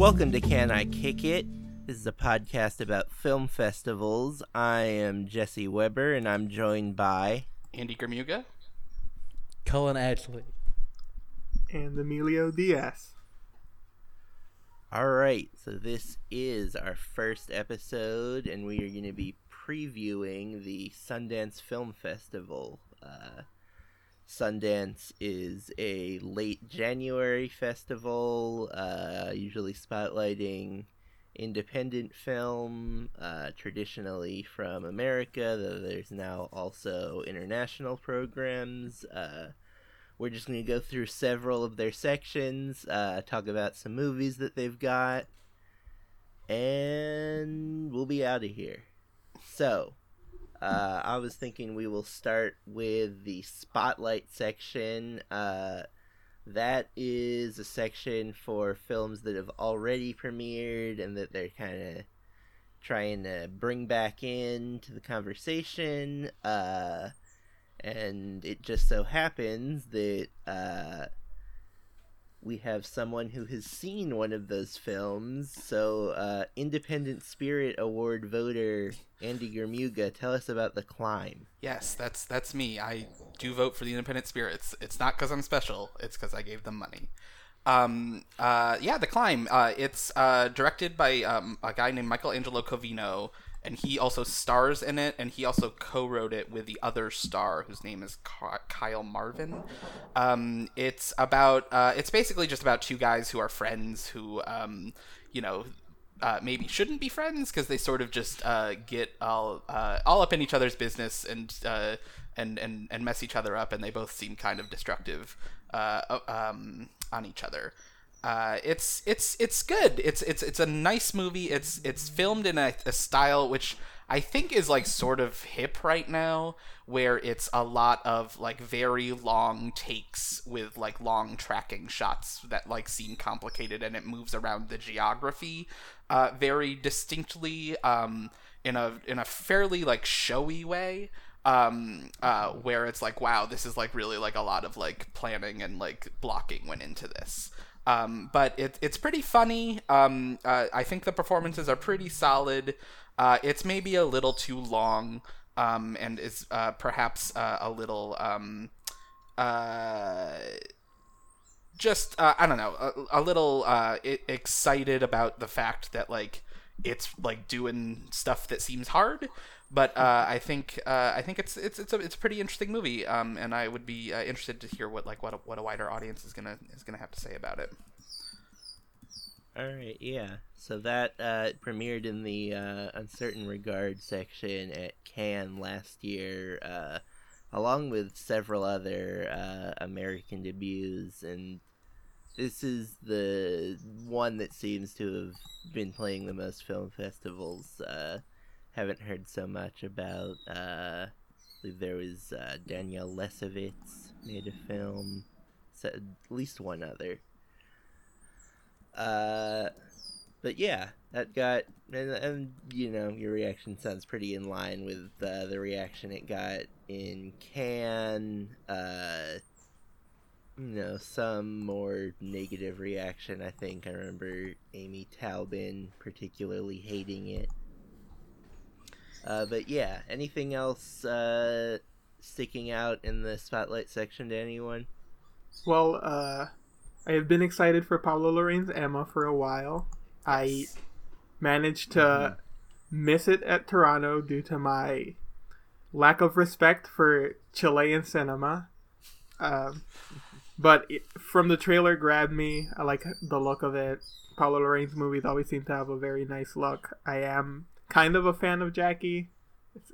Welcome to Can I Kick It? This is a podcast about film festivals. I am Jesse Weber, and I'm joined by Andy Gramuga. Cullen Ashley. and Emilio Diaz. All right, so this is our first episode, and we are going to be previewing the Sundance Film Festival. Uh, Sundance is a late January festival, uh, usually spotlighting independent film, uh, traditionally from America, though there's now also international programs. Uh, we're just going to go through several of their sections, uh, talk about some movies that they've got, and we'll be out of here. So, uh, I was thinking we will start with the spotlight section. Uh, that is a section for films that have already premiered and that they're kind of trying to bring back into the conversation. Uh, and it just so happens that uh, we have someone who has seen one of those films. So, uh, Independent Spirit Award voter Andy Germuga, tell us about The Climb. Yes, that's that's me. I do vote for the Independent Spirits. It's not because I'm special. It's because I gave them money. Um, uh, yeah, The Climb. Uh, it's uh, directed by um, a guy named Michael Angelo Covino, and he also stars in it, and he also co-wrote it with the other star, whose name is Kyle Marvin. Um, it's about. Uh, it's basically just about two guys who are friends who, um, you know, uh, maybe shouldn't be friends because they sort of just uh, get all uh, all up in each other's business and uh, and and and mess each other up, and they both seem kind of destructive uh, um, on each other. Uh, it's it's it's good. It's it's it's a nice movie. It's it's filmed in a, a style which I think is like sort of hip right now, where it's a lot of like very long takes with like long tracking shots that like seem complicated, and it moves around the geography uh, very distinctly um, in a in a fairly like showy way. Um, uh, where it's like, wow, this is like really like a lot of like planning and like blocking went into this. Um, but it, it's pretty funny. Um, uh, I think the performances are pretty solid. Uh, it's maybe a little too long, um, and is uh, perhaps uh, a little um, uh, just uh, I don't know, a, a little excited about the fact that like it's like doing stuff that seems hard. But uh, I think uh, I think it's it's it's a it's a pretty interesting movie, um, and I would be uh, interested to hear what like what a, what a wider audience is gonna is gonna have to say about it. All right, yeah. So that uh, premiered in the uh, Un Certain Regard section at Cannes last year, uh, along with several other uh, American debuts, and this is the one that seems to have been playing the most film festivals. Haven't heard so much about. Uh, I believe there was uh, Danielle Lessovitz made a film, so at least one other. Uh, but yeah, that got and, and you know your reaction sounds pretty in line with uh, the reaction it got in Cannes. Uh, you know, some more negative reaction. I think I remember Amy Taubin particularly hating it. Uh, but yeah, anything else uh, sticking out in the spotlight section to anyone? Well, uh, I have been excited for Pablo Larraín's Emma for a while. I managed to miss it at Toronto due to my lack of respect for Chilean cinema. Um, but it, from the trailer, grabbed me. I like the look of it. Pablo Larraín's movies always seem to have a very nice look. I am kind of a fan of Jackie,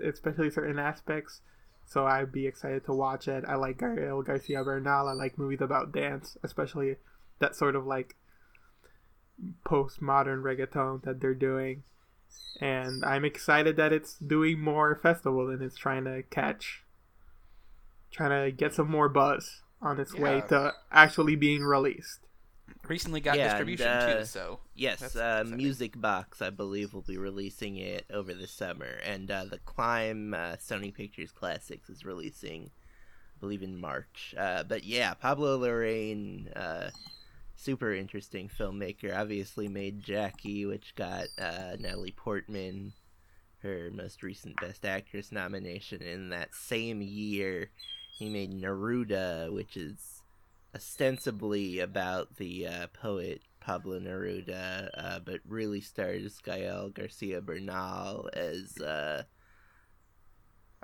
especially certain aspects. So I'd be excited to watch it. I like Gabriel Garcia Bernal. I like movies about dance, especially that sort of like postmodern reggaeton that they're doing. And I'm excited that it's doing more festival and it's trying to catch, trying to get some more buzz on its way to actually being released. Recently got Yeah, and, distribution uh, too, so Yes, That's uh. Music Box, I believe, will be releasing it over the summer, and uh, the Climb uh, Sony Pictures Classics is releasing, I believe, in March. Uh, but yeah, Pablo Larraín, uh, super interesting filmmaker. Obviously made Jackie, which got uh, Natalie Portman her most recent Best Actress nomination. In that same year, he made Neruda, which is ostensibly about the uh, poet Pablo Neruda, uh, but really stars Gael Garcia Bernal as. Uh,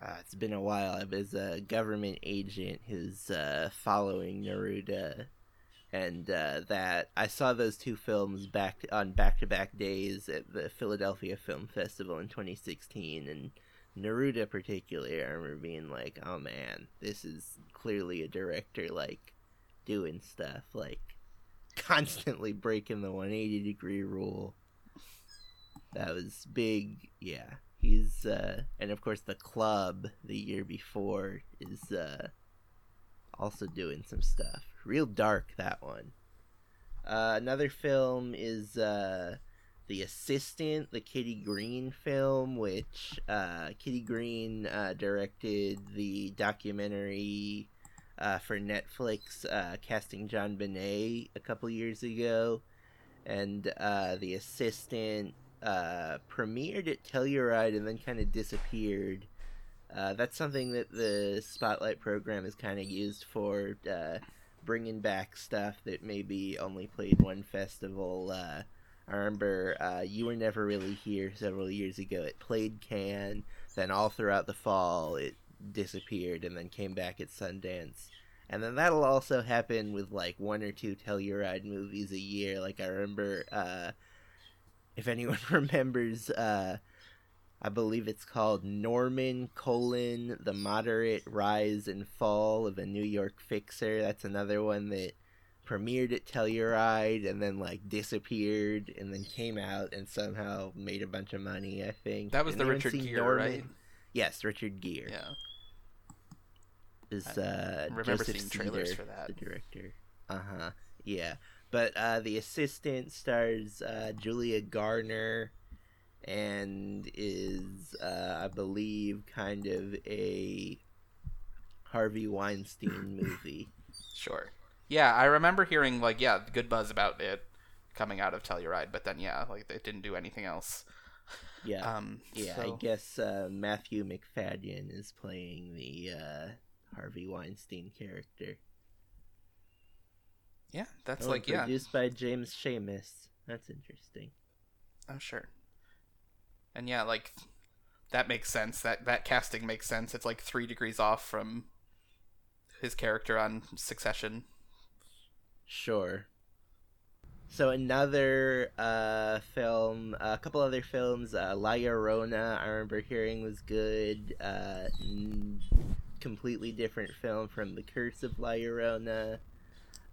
uh, it's been a while. As a government agent who's uh, following Neruda, and uh, that I saw those two films back on back-to-back days at the Philadelphia Film Festival in 2016, and Neruda particularly, I remember being like, "Oh man, this is clearly a director like doing stuff like constantly breaking the 180 degree rule." That was big, yeah. He's uh, and of course the club the year before is uh, also doing some stuff. Real dark that one. Uh, another film is uh, the Assistant, the Kitty Green film, which uh, Kitty Green uh, directed the documentary uh, for Netflix, uh, casting JonBenet a couple years ago, and uh, the Assistant uh, premiered at Telluride and then kind of disappeared. Uh, that's something that the Spotlight program is kind of used for bringing back stuff that maybe only played one festival. I remember uh, you were never really here several years ago. It played Cannes, then all throughout the fall it disappeared and then came back at Sundance. And then that'll also happen with like one or two Telluride movies a year. Like I remember, uh, if anyone remembers, uh, I believe it's called Norman colon the moderate rise and fall of a New York fixer. That's another one that premiered at Telluride and then like disappeared and then came out and somehow made a bunch of money. I think That was Did the Richard Gere, Norman? right? Yes, Richard Gere Yeah. Is uh remember Joseph seeing trailers Cedar, for that. the director. Uh huh. Yeah, but uh, the assistant stars uh, Julia Garner, and is uh, I believe kind of a Harvey Weinstein movie. Sure. Yeah, I remember hearing like yeah, good buzz about it coming out of Telluride, but then yeah, like they didn't do anything else. Yeah. Um, yeah, so- I guess uh, Matthew Macfadyen is playing the uh, Harvey Weinstein character. Yeah, that's Oh, like yeah. produced by James Schamus. That's interesting. Oh sure. And yeah, like that makes sense. That that casting makes sense. It's like three degrees off from his character on Succession. Sure. So another uh, film, a couple other films. Uh, La Llorona, I remember hearing was good. Uh, completely different film from The Curse of La Llorona.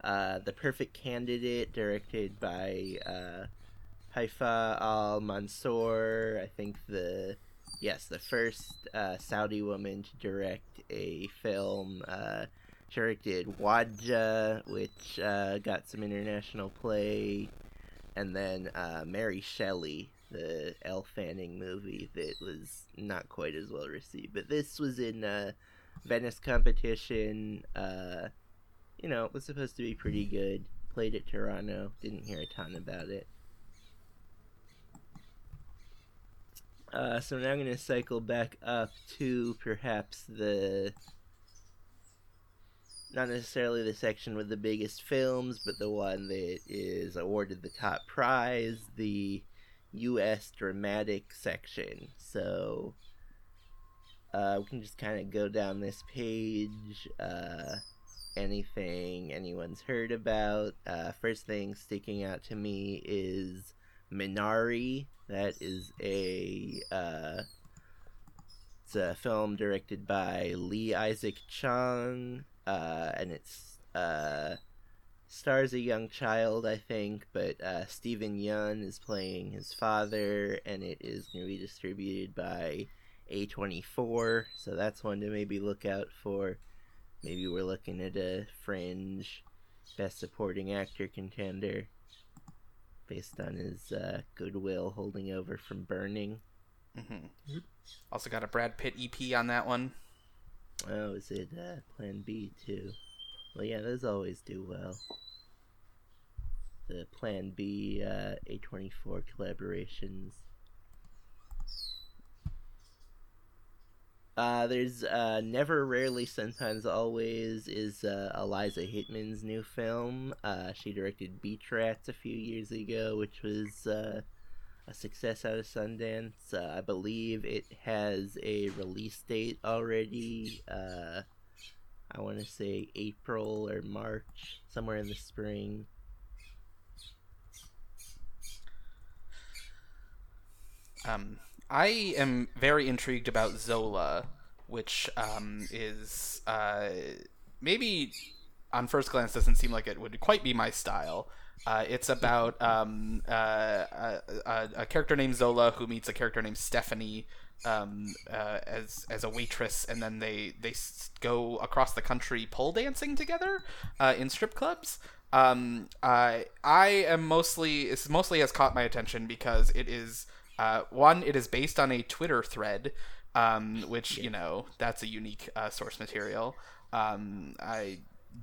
Uh, the Perfect Candidate, directed by uh, Haifa Al Mansour. I think the yes, the first uh, Saudi woman to direct a film. Uh, directed Wadjda, which uh, got some international play, and then uh, Mary Shelley, the Elle Fanning movie that was not quite as well received. But this was in uh, Venice competition. Uh, you know, it was supposed to be pretty good. Played at Toronto. Didn't hear a ton about it. Uh, so now I'm going to cycle back up to perhaps the not necessarily the section with the biggest films, but the one that is awarded the top prize, the U.S. dramatic section. So uh, we can just kind of go down this page. Uh, anything anyone's heard about. Uh, first thing sticking out to me is Minari. That is a uh, it's a film directed by Lee Isaac Chung, uh, and it's uh, stars a young child, I think, but uh, Steven Yeun is playing his father, and it is going to be distributed by A24, so that's one to maybe look out for. Maybe we're looking at a fringe best supporting actor contender based on his uh, goodwill holding over from Burning. hmm Also got a Brad Pitt EP on that one. Oh, is it uh, Plan B too? Well, yeah, those always do well. the Plan B uh, A24 collaborations. Uh, there's uh, Never, Rarely, Sometimes, Always is uh, Eliza Hittman's new film. Uh, she directed Beach Rats a few years ago, which was uh, a success out of Sundance. Uh, I believe it has a release date already. I want to say April or March, somewhere in the spring. Um, I am very intrigued about Zola, which um, is uh, maybe on first glance doesn't seem like it would quite be my style. Uh, it's about um, uh, a, a, character named Zola who meets a character named Stephanie um, uh, as as a waitress, and then they they go across the country pole dancing together uh, in strip clubs. Um, I I am mostly it's mostly has caught my attention because it is uh, one it is based on a Twitter thread, um, which you know that's a unique uh, source material. Um, I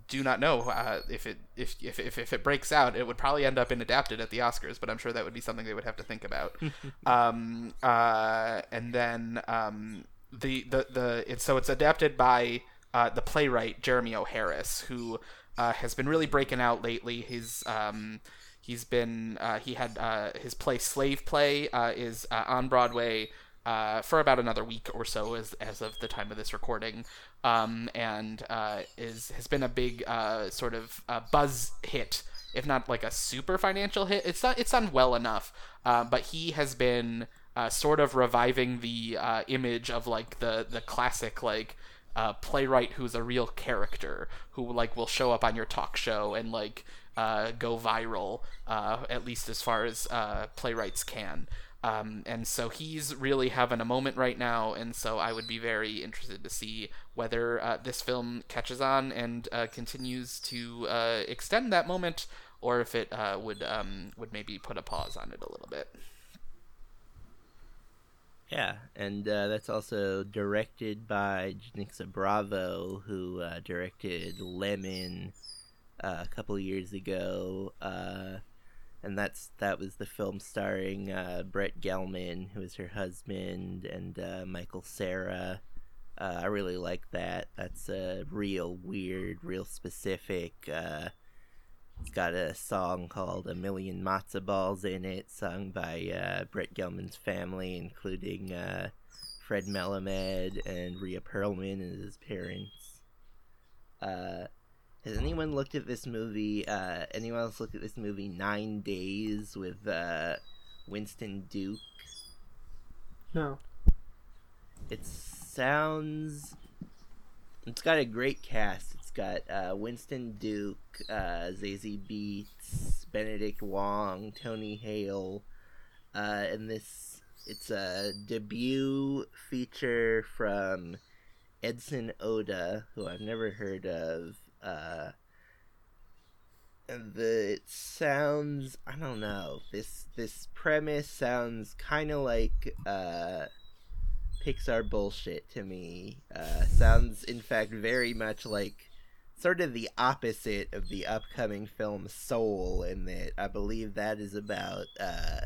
do not know uh, if it if, if, if it breaks out, it would probably end up in adapted at the Oscars, but I'm sure that would be something they would have to think about. um, uh, and then um, the the the it's so it's adapted by uh, the playwright Jeremy O. Harris, who uh, has been really breaking out lately. His um, he's been uh, he had uh, his play Slave Play is on Broadway uh, for about another week or so as, as of the time of this recording, um, and uh, is has been a big uh, sort of uh, buzz hit, if not like a super financial hit. It's not it's done well enough, uh, but he has been uh, sort of reviving the image of like the the classic like. playwright who's a real character who like will show up on your talk show and like go viral at least as far as playwrights can um, and so he's really having a moment right now, and so I would be very interested to see whether uh, this film catches on and uh, continues to uh, extend that moment, or if it uh, would um, would maybe put a pause on it a little bit. Yeah, and uh, that's also directed by Janicza Bravo, who uh, directed Lemon a couple years ago and that's that was the film starring uh, Brett Gelman, who is her husband, and uh, Michael Cera. Uh, I really like that. That's a real weird, real specific. Uh, it's got a song called "A Million Matzo Balls" in it, sung by uh, Brett Gelman's family, including uh, Fred Melamed and Rhea Perlman as his parents. Has anyone looked at this movie? Uh, anyone else looked at this movie Nine Days with uh, Winston Duke? No. It sounds. It's got a great cast. It's got uh, Winston Duke, uh, Zazie Beetz, Benedict Wong, Tony Hale, uh, and this. It's a debut feature from Edson Oda, who I've never heard of uh the it sounds I don't know this this premise sounds kind of like uh Pixar bullshit to me. Uh, sounds in fact very much like sort of the opposite of the upcoming film Soul, in that I believe that is about uh,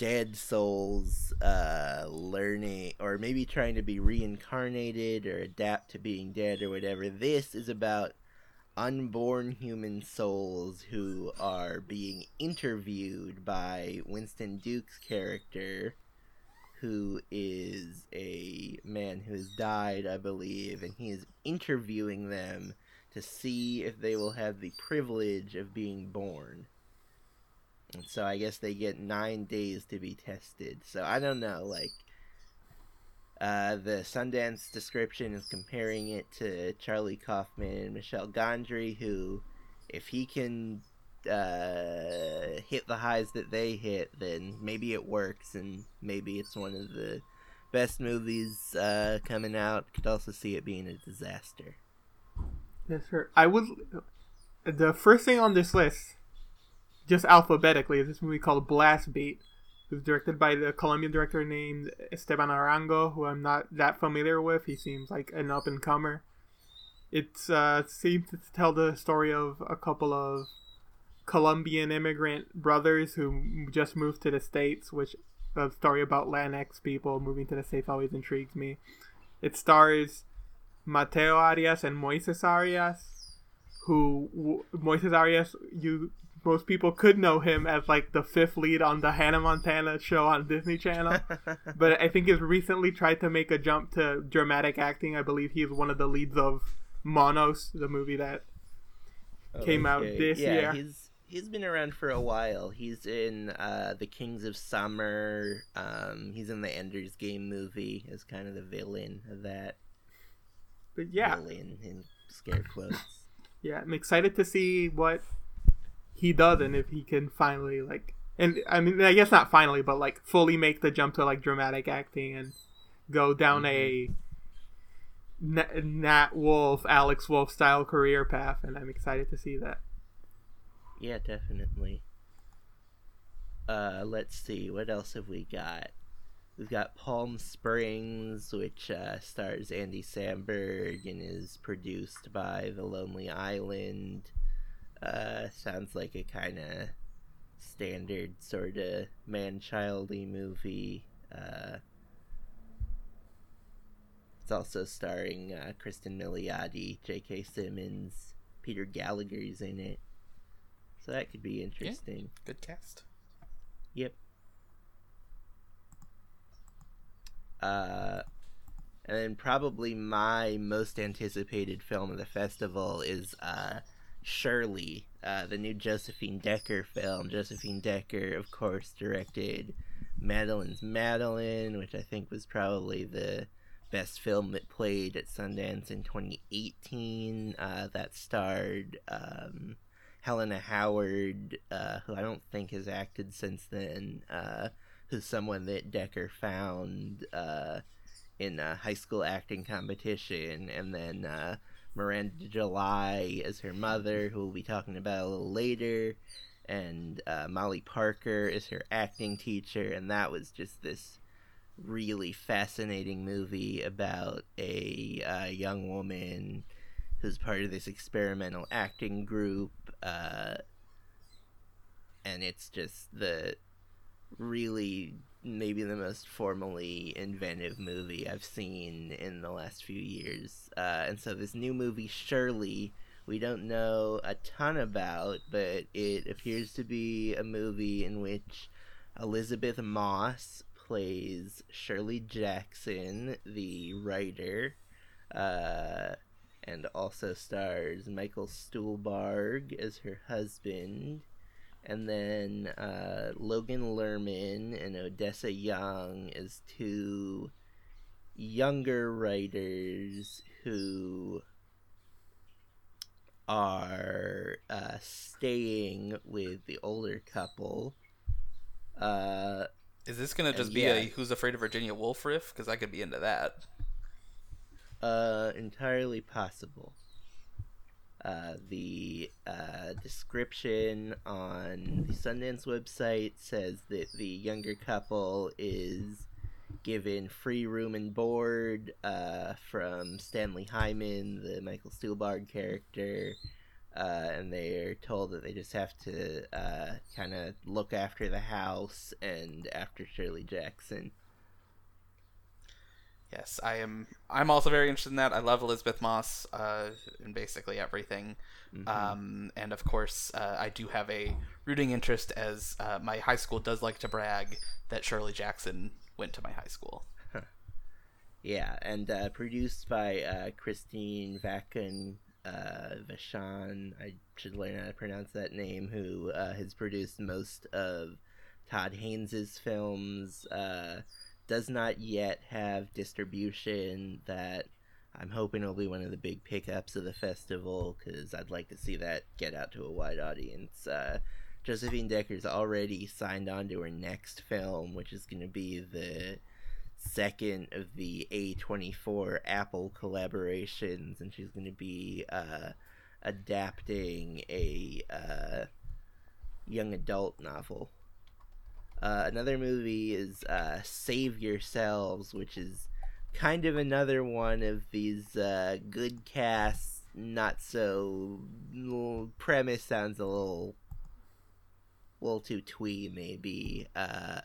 dead souls uh, learning or maybe trying to be reincarnated or adapt to being dead or whatever. This is about unborn human souls who are being interviewed by Winston Duke's character, who is a man who has died, I believe, and he is interviewing them to see if they will have the privilege of being born. So I guess they get nine days to be tested. So I don't know, like uh, the Sundance description is comparing it to Charlie Kaufman and Michel Gondry, who, if he can uh, hit the highs that they hit, then maybe it works, and maybe it's one of the best movies uh, coming out. Could also see it being a disaster. Yes, sir. I would. The first thing on this list just alphabetically, is this movie called Blast Beat. It was directed by the Colombian director named Esteban Arango, who I'm not that familiar with. He seems like an up and comer. It uh, seems to tell the story of a couple of Colombian immigrant brothers who just moved to the states, which the story about Latinx people moving to the states always intrigues me. It stars Mateo Arias and Moises Arias, who Moises Arias you most people could know him as like the fifth lead on the Hannah Montana show on Disney Channel, but I think he's recently tried to make a jump to dramatic acting. I believe he's one of the leads of Monos, the movie that came out this yeah, year. He's he's been around for a while. He's in uh, the Kings of Summer. Um, he's in the Ender's Game movie as kind of the villain of that. But yeah, villain in scare quotes. yeah, I'm excited to see what he doesn't if he can finally like and I mean I guess not finally but like fully make the jump to like dramatic acting and go down mm-hmm. a Nat Wolff, Alex Wolff style career path and I'm excited to see that. Yeah, definitely. Uh let's see, what else have we got? We've got Palm Springs, which uh, stars Andy Samberg and is produced by The Lonely Island. Uh, sounds like a kind of standard sort of man-childy movie. Uh, it's also starring uh, Cristin Milioti, J.K. Simmons, Peter Gallagher's in it, so that could be interesting. Yeah, good cast. Yep. Uh, and then probably my most anticipated film of the festival is uh, Shirley, uh, the new Josephine Decker film. Josephine Decker, of course, directed Madeline's Madeline, which I think was probably the best film that played at Sundance in 2018. Uh, that starred um, Helena Howard, uh, who I don't think has acted since then, uh, who's someone that Decker found uh, in a high school acting competition, and then uh, Miranda July as her mother, who we'll be talking about a little later, and uh, Molly Parker is her acting teacher, and that was just this really fascinating movie about a uh, young woman who's part of this experimental acting group, uh, and it's just the really maybe the most formally inventive movie I've seen in the last few years. Uh, and so this new movie, Shirley, we don't know a ton about, but it appears to be a movie in which Elisabeth Moss plays Shirley Jackson, the writer, uh, and also stars Michael Stuhlbarg as her husband and then uh, Logan Lerman and Odessa Young as two younger writers who are uh, staying with the older couple. Uh, Is this gonna just be yeah. a Who's Afraid of Virginia Woolf riff? Because I could be into that. Uh, entirely possible. Uh, the uh, description on the Sundance website says that the younger couple is given free room and board uh, from Stanley Hyman, the Michael Stuhlbarg character, uh, and they're told that they just have to uh, kind of look after the house and after Shirley Jackson. Yes, I am. I'm also very interested in that. I love Elisabeth Moss uh, in basically everything, mm-hmm. um, and of course, uh, I do have a rooting interest as uh, my high school does like to brag that Shirley Jackson went to my high school. yeah, and uh, produced by uh, Christine Vachon uh, Vachon. I should learn how to pronounce that name. Who has produced most of Todd Haynes's films does not yet have distribution that I'm hoping will be one of the big pickups of the festival because I'd like to see that get out to a wide audience. Uh, Josephine Decker's already signed on to her next film, which is going to be the second of the A24 Apple collaborations, and she's going to be uh, adapting a uh, young adult novel. Uh, another movie is uh, Save Yourselves, which is kind of another one of these uh, good casts, not so premise sounds a little little too twee, maybe. Uh,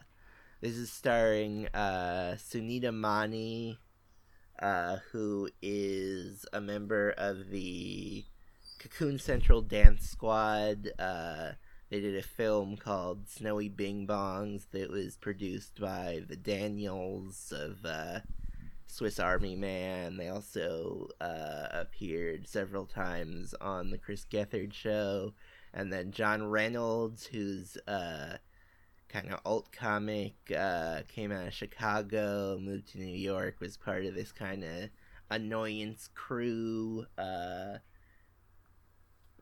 this is starring uh, Sunita Mani, uh, who is a member of the Cocoon Central Dance Squad. They did a film called Snowy Bing Bongs that was produced by the Daniels of uh, Swiss Army Man. They also uh, appeared several times on the Chris Gethard show. And then John Reynolds, who's uh, kind of alt comic, uh, came out of Chicago, moved to New York, was part of this kind of annoyance crew. Uh,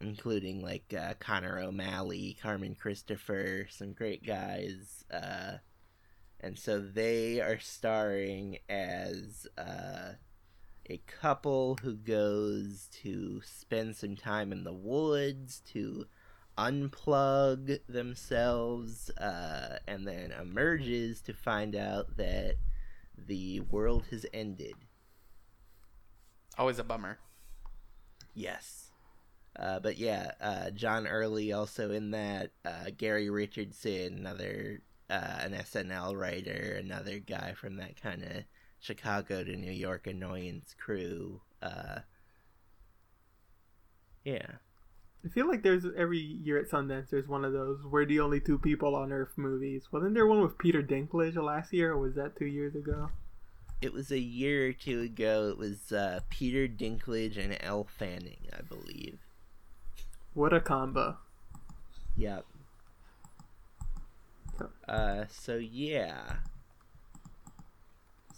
including like uh, Connor O'Malley, Carmen Christopher, some great guys. Uh, and so they are starring as uh, a couple who goes to spend some time in the woods to unplug themselves uh, and then emerges to find out that the world has ended. Always a bummer. Yes. Uh, but yeah, uh, John Early also in that. Uh, Gary Richardson, another uh, an SNL writer, another guy from that kind of Chicago to New York annoyance crew. Uh, yeah. I feel like there's every year at Sundance there's one of those we're the only two people on Earth movies. Wasn't there one with Peter Dinklage last year, or was that two years ago? It was a year or two ago. It was uh, Peter Dinklage and Elle Fanning, I believe. What a combo! Yep. Uh, so yeah.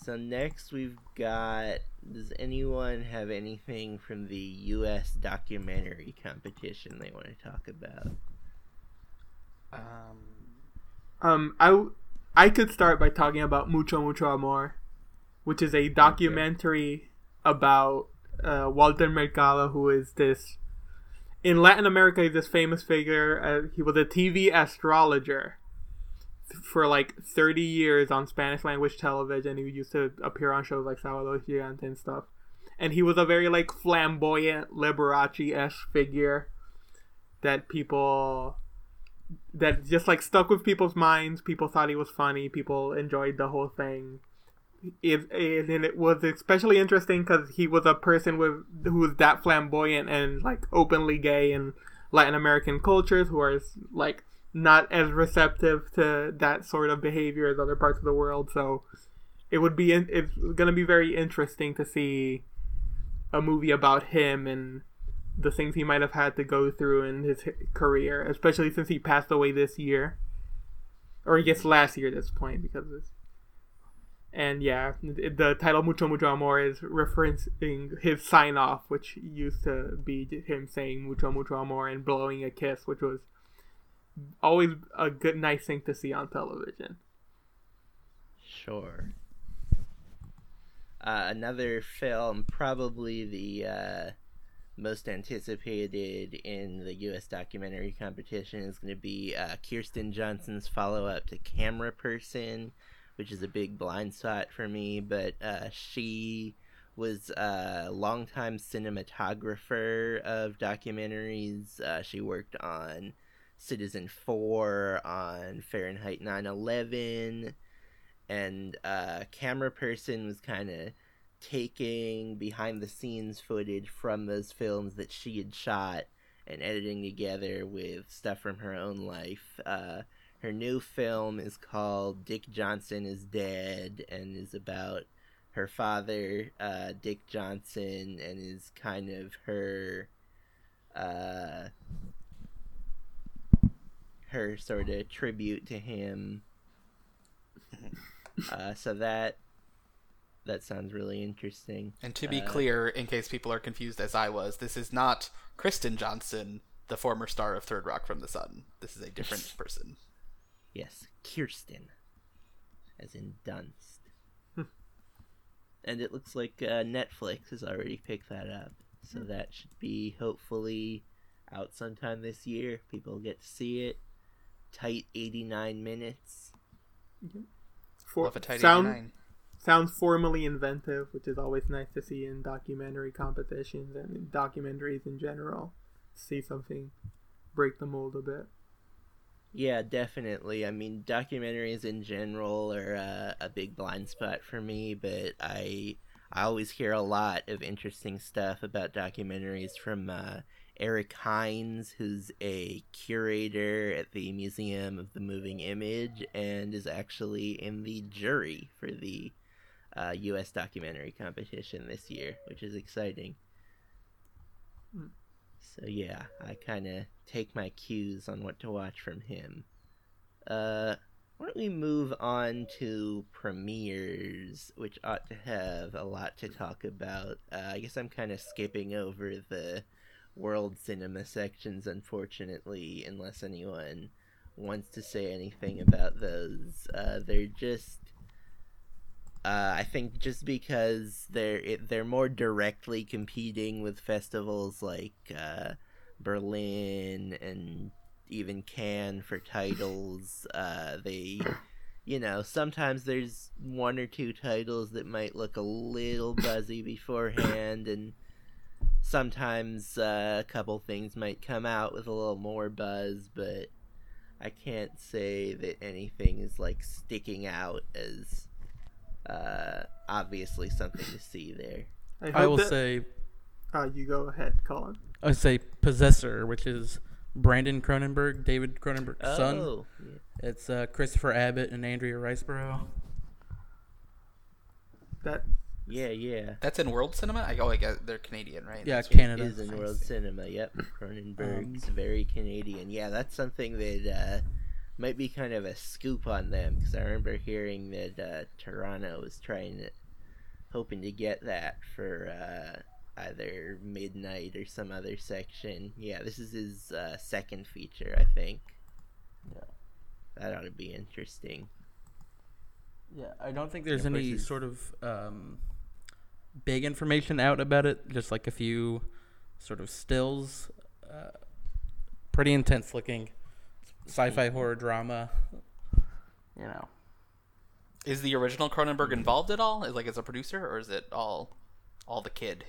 So next we've got. Does anyone have anything from the U.S. documentary competition they want to talk about? Um, Um, I w- I could start by talking about Mucho Mucho Amor, which is a documentary about uh, Walter Mercado, who is this in Latin America. He's this famous figure. Uh, he was a TV astrologer for like 30 years on Spanish language television. He used to appear on shows like Sábado Gigante and stuff. And he was a very like flamboyant Liberace esque figure that people that just like stuck with people's minds. People thought he was funny. People enjoyed the whole thing. It, it, and it was especially interesting because he was a person with who was that flamboyant and like openly gay in Latin American cultures, who are like not as receptive to that sort of behavior as other parts of the world. So it would be it's going to be very interesting to see a movie about him and the things he might have had to go through in his career, especially since he passed away this year, or I guess last year at this point because it's. And yeah, the title "Mucho Mucho Amor" is referencing his sign off, which used to be him saying "Mucho Mucho Amor" and blowing a kiss, which was always a good, nice thing to see on television. Sure. Uh, another film, probably the uh, most anticipated in the U.S. documentary competition, is going to be uh, Kirsten Johnson's follow up to Cameraperson, which is a big blind spot for me. But uh, she was a longtime cinematographer of documentaries. Uh, she worked on Citizenfour, on Fahrenheit 9 11 and uh, Cameraperson was kind of taking behind the scenes footage from those films that she had shot and editing together with stuff from her own life. Uh, her new film is called Dick Johnson is Dead and is about her father, uh, Dick Johnson, and is kind of her. Uh, her sort of tribute to him uh, so that that sounds really interesting. and to be Uh, clear, in case people are confused as I was, this is not Kristen Johnson, the former star of Third Rock from the Sun. This is a different person. Yes, Kirsten, as in Dunst. Hmm. and it looks like uh, Netflix has already picked that up, so hmm. that should be hopefully out sometime this year. People get to see it. Tight eighty nine minutes. For, Love a tight sound, 89. sounds formally inventive, which is always nice to see in documentary competitions and in documentaries in general. See something break the mold a bit. Yeah, definitely. I mean, documentaries in general are uh, a big blind spot for me, but I I always hear a lot of interesting stuff about documentaries from uh, Eric Hynes, who's a curator at the Museum of the Moving Image and is actually in the jury for the uh, U.S. documentary competition this year, which is exciting. So yeah, I kind of take my cues on what to watch from him. Uh, why don't we move on to premieres, which ought to have a lot to talk about? Uh, I guess I'm kind of skipping over the world cinema sections, unfortunately, unless anyone wants to say anything about those. Uh, they're just. Uh, I think just because they're it, they're more directly competing with festivals like uh, Berlin and even Cannes for titles. Uh, they, you know, sometimes there's one or two titles that might look a little buzzy beforehand, and sometimes uh, a couple things might come out with a little more buzz, but I can't say that anything is like sticking out as uh, obviously something to see there. I, I will that- say, Uh, you go ahead, Colin. I say Possessor, which is Brandon Cronenberg, David Cronenberg's son. Oh, yeah. It's uh, Christopher Abbott and Andrea Riseborough. That yeah, yeah. That's in world cinema. I oh, I guess they're Canadian, right? Yeah, That's- Canada. is in world cinema. Yep, Um, Cronenberg's very Canadian. Yeah, that's something that uh, might be kind of a scoop on them because I remember hearing that uh, Toronto was trying to, hoping to get that for uh, either Midnight or some other section. Yeah, this is his uh, second feature, I think. Yeah. That ought to be interesting. Yeah, I don't think there's any versus- sort of um, big information out about it. Just like a few sort of stills. Uh, pretty intense looking sci-fi horror drama. You know. Is the original Cronenberg involved at all? Is Like as a producer, or is it all, all the kid?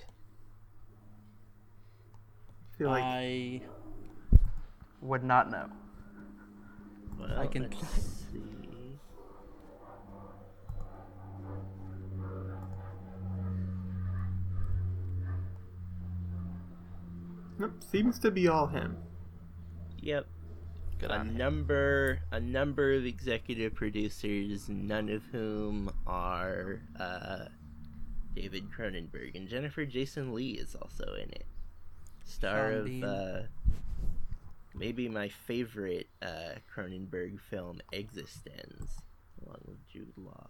feel like I would not know. Well, I can- let's see. nope, seems to be all him. Yep. Good a on him. number a number of executive producers, none of whom are uh, David Cronenberg, and Jennifer Jason Leigh is also in it. Star Sean of uh, maybe my favorite uh, Cronenberg film, eXistenZ, along with Jude Law.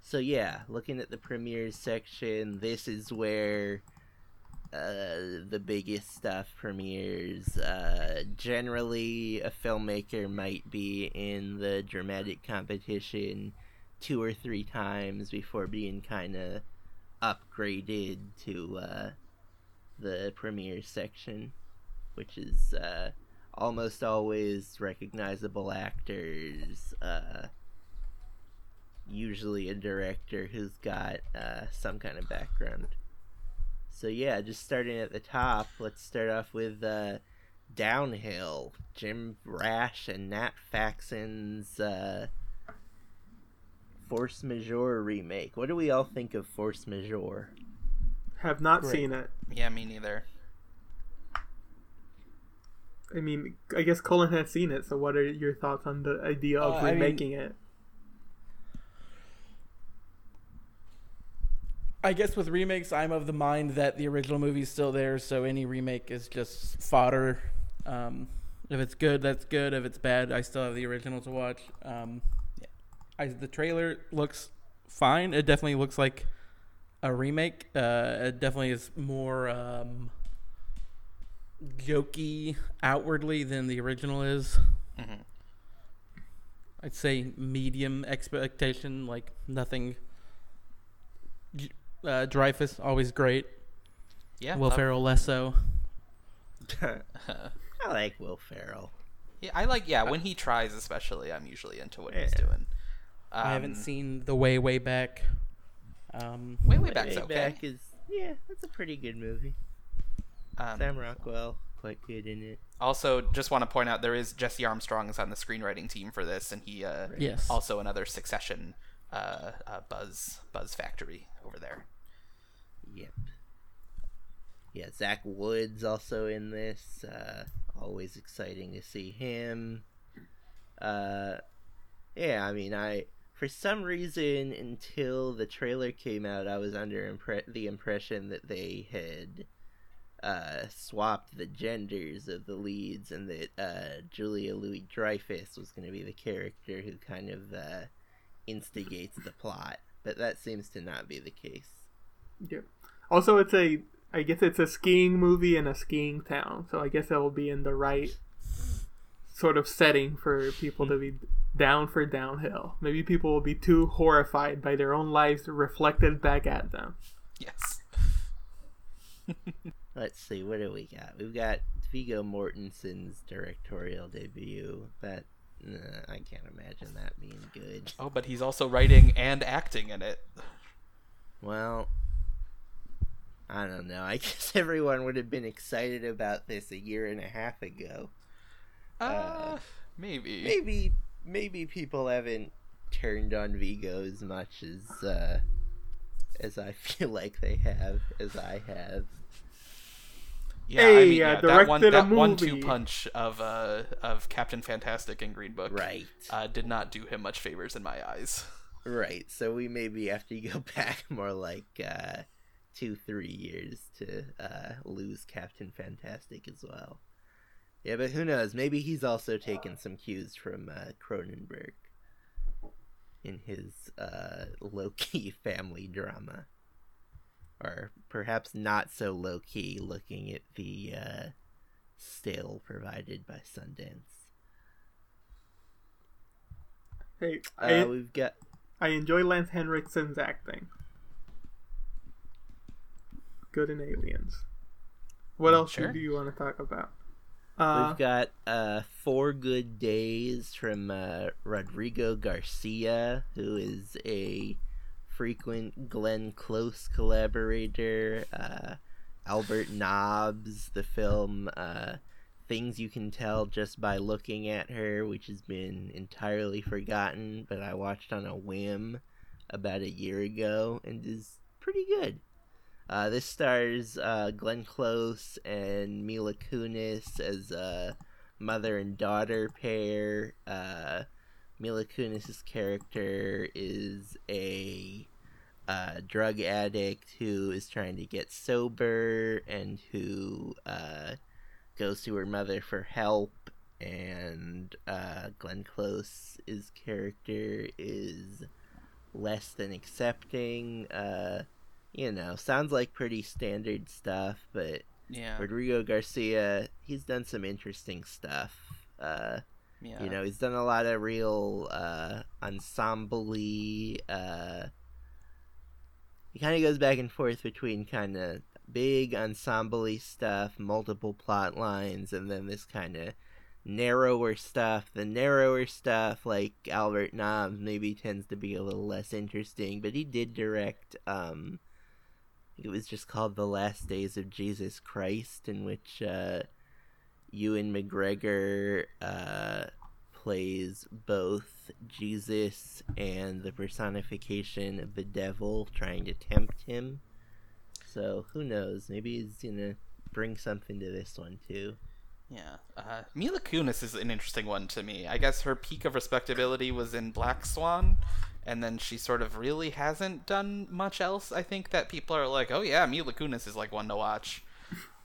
So yeah, looking at the premieres section, this is where uh, the biggest stuff premieres. Uh, generally, a filmmaker might be in the dramatic competition two or three times before being kind of upgraded to uh, the premiere section, which is uh, almost always recognizable actors. Uh, usually a director who's got uh, some kind of background. So yeah, just starting at the top, let's start off with uh, Downhill, Jim Rash and Nat Faxon's uh, Force Majeure remake. What do we all think of Force Majeure? Have not Great. seen it. Yeah, me neither. I mean, I guess Colin has seen it. So, what are your thoughts on the idea of Uh, I mean- remaking it? I guess with remakes, I'm of the mind that the original movie's still there, so any remake is just fodder. Um, if it's good, that's good. If it's bad, I still have the original to watch. Um, I, the trailer looks fine. It definitely looks like a remake. Uh, it definitely is more um, jokey outwardly than the original is. hmm I'd say medium expectation, like nothing. J- Uh, Dreyfus always great. Yeah. Will love- Ferrell less so. I like Will Ferrell. Yeah, I like. Yeah, when he tries, especially, I'm usually into what he's Yeah. doing. I haven't Um, seen the way way back. Um, Way, way back's Way okay. Back is yeah, that's a pretty good movie. Um, Sam Rockwell. quite good in it. Also, just want to point out there is Jesse Armstrong is on the screenwriting team for this, and he uh, Yes. also another Succession uh, uh, Buzz Buzz Factory over there. Yep. Yeah, Zach Woods also in this. Uh, always exciting to see him. Uh, yeah, I mean, I for some reason until the trailer came out, I was under impre- the impression that they had uh, swapped the genders of the leads, and that uh, Julia Louis Dreyfus was going to be the character who kind of uh, instigates the plot. But that seems to not be the case. Yep. Also, it's a. I guess it's a skiing movie in a skiing town, so I guess it'll be in the right sort of setting for people to be down for downhill. Maybe people will be too horrified by their own lives reflected back at them. Yes. Let's see, what do we got? We've got Viggo Mortensen's directorial debut. That nah, I can't imagine that being good. Oh, but he's also writing and acting in it. Well, I don't know. I guess everyone would have been excited about this a year and a half ago. Uh, maybe. Maybe, maybe people haven't turned on Viggo as much as uh, as I feel like they have, as I have. Yeah, I Hey, mean, uh, yeah, that one that one-two punch of uh of Captain Fantastic and Green Book, Right. uh, did not do him much favors in my eyes. Right, so we maybe have to go back more like uh, two, three years to uh, lose Captain Fantastic as well. Yeah, but who knows? Maybe he's also taken some cues from uh, Cronenberg in his uh, low key family drama. Or perhaps not so low key, looking at the uh, still provided by Sundance. Hey, Uh, I, we've got I enjoy Lance Henriksen's acting. Good in Aliens. What else Sure. do you want to talk about? Uh, We've got uh, Four Good Days from uh, Rodrigo Garcia, who is a frequent Glenn Close collaborator. Uh, Albert Nobbs, the film uh, Things You Can Tell Just by Looking at Her, which has been entirely forgotten, but I watched on a whim about a year ago and is pretty good. Uh, this stars uh, Glenn Close and Mila Kunis as a mother and daughter pair. Uh, Mila Kunis' character is a uh, drug addict who is trying to get sober and who uh, goes to her mother for help. And uh, Glenn Close's character is less than accepting. Uh, you know, sounds like pretty standard stuff, but Yeah, Rodrigo Garcia, he's done some interesting stuff. Uh, yeah. you know, he's done a lot of real uh, ensemble uh He kind of goes back and forth between kind of big ensemble stuff, multiple plot lines, and then this kind of narrower stuff. The narrower stuff, like Albert Nobbs, maybe tends to be a little less interesting, but he did direct. um it was just called The Last Days of Jesus Christ, in which uh, Ewan McGregor uh, plays both Jesus and the personification of the devil trying to tempt him. So who knows? Maybe he's gonna bring something to this one too. Yeah. Uh, Mila Kunis is an interesting one to me. I guess her peak of respectability was in Black Swan, and then she sort of really hasn't done much else. I think that people are like, oh yeah, Mila Kunis is like one to watch.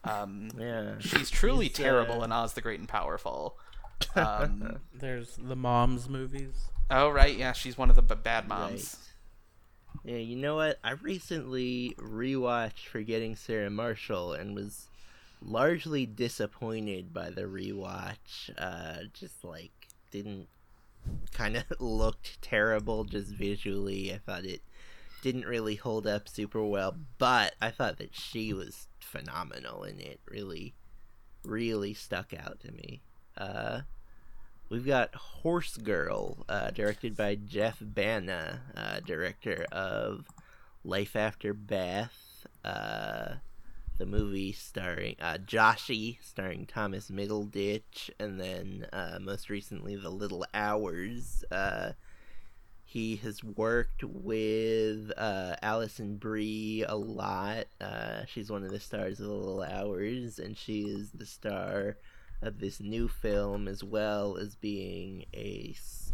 Um, Yeah. she's truly She's, terrible uh, in Oz the Great and Powerful. Um, There's the moms movies. oh right, yeah, she's one of the b- bad moms. Yeah, you know what? I recently rewatched Forgetting Sarah Marshall and was largely disappointed by the rewatch. Uh, just like didn't kind of looked terrible just visually. I thought it didn't really hold up super well, but I thought that she was phenomenal in it. Really, really stuck out to me. Uh, We've got Horse Girl, uh, directed by Jeff Baena, uh, director of Life After Beth, uh, the movie starring uh, Joshy, starring Thomas Middleditch, and then uh, most recently The Little Hours. He has worked with uh, Alison Brie a lot. Uh, she's one of the stars of The Little Hours, and she is the star of this new film as well as being a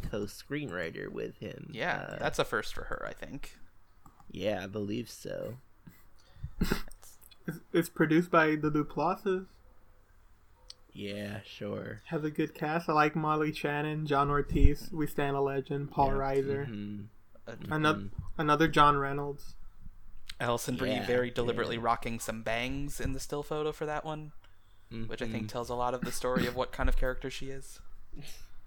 co-screenwriter with him. Yeah, Uh, that's a first for her, I think. yeah, I believe so. It's, it's produced by the Duplasses. Yeah, sure. Has a good cast. I like Molly Shannon, John Ortiz, We Stand a Legend, Paul Reiser, Mhm. another another John Reynolds. Alison Brie Yeah, very deliberately yeah. rocking some bangs in the still photo for that one, which I think Mhm. tells a lot of the story of what kind of character she is.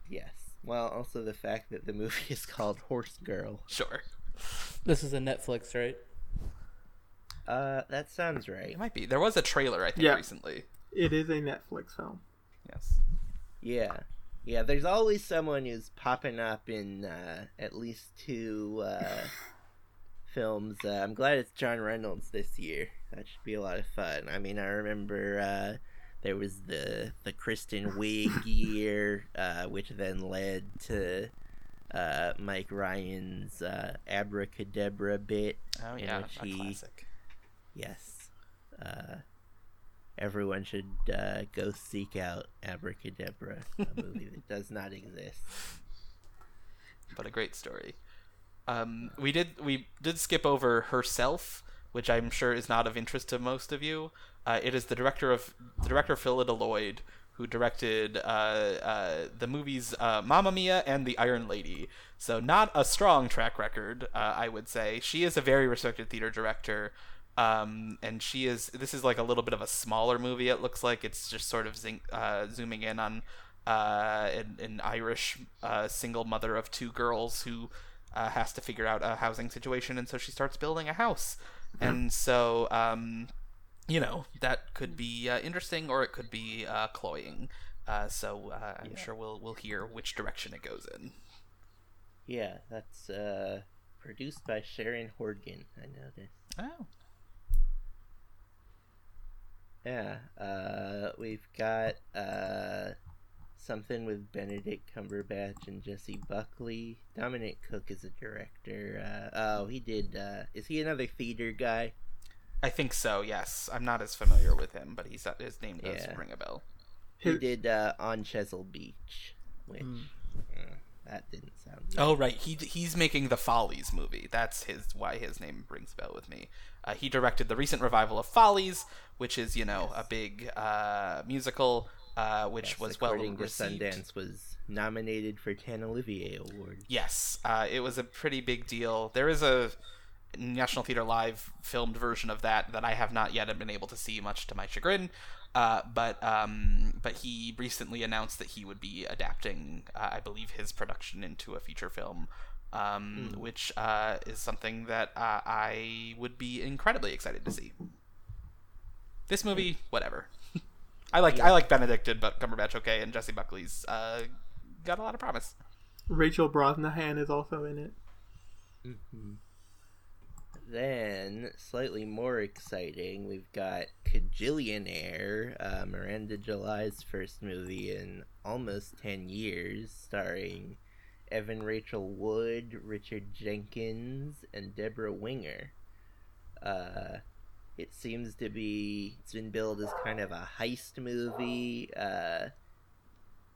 Yes. Well, also the fact that the movie is called Horse Girl. Sure, This is a Netflix, right? Uh, that sounds right. it might be. There was a trailer I think Yeah. recently. It is a Netflix film. Yes. Yeah. Yeah, there's always someone who's popping up in uh, at least two uh, films. Uh, I'm glad it's John Reynolds this year. That should be a lot of fun. I mean, I remember uh, there was the the Kristen Wiig year, uh, which then led to uh, Mike Ryan's uh, Abracadabra bit. Oh yeah, which a he- classic. Yes. Everyone should uh, go seek out Abracadabra, a movie that does not exist. but a great story. Um, we did we did skip over herself, which I'm sure is not of interest to most of you. Uh, it is the director of the director Phyllida Lloyd who directed uh, uh, the movies uh, Mamma Mia and The Iron Lady. So not a strong track record, uh, I would say. She is a very respected theater director. Um, and she is. This is like a little bit of a smaller movie. It looks like it's just sort of zing, uh, zooming in on uh, an, an Irish uh, single mother of two girls who uh, has to figure out a housing situation, and so she starts building a house. And so, um, you know, that could be uh, interesting, or it could be uh, cloying. Uh, so uh, I'm sure we'll we'll hear which direction it goes in. Yeah, that's uh, produced by Sharon Horgan, I noticed. Oh, Yeah, uh, we've got uh, something with Benedict Cumberbatch and Jessie Buckley. Dominic Cooke is a director. Uh, oh, he did. Uh, is he another theater guy? I think so. Yes, I'm not as familiar with him, but he's his name does Yeah. ring a bell. He did uh, On Chesil Beach, which uh, that didn't sound. Good. Oh right, he he's making the Follies movie. That's his why his name rings a bell with me. Uh, he directed the recent revival of Follies, which is you know a big uh, musical, uh, which Yes, was well received. Sundance, was nominated for ten Olivier Awards. Yes, uh, it was a pretty big deal. There is a National Theater Live filmed version of that that I have not yet been able to see, much to my chagrin. Uh, but um, but he recently announced that he would be adapting, uh, I believe, his production into a feature film, um, which uh, is something that uh, I would be incredibly excited to see. This movie, whatever. I like I like Benedict but Cumberbatch okay, and Jessie Buckley's uh, got a lot of promise. Rachel Brosnahan is also in it. Then, slightly more exciting, we've got Kajillionaire, uh, Miranda July's first movie in almost 10 years, starring Evan Rachel Wood, Richard Jenkins, and Debra Winger. Uh, it seems to be, it's been billed as kind of a heist movie. Uh,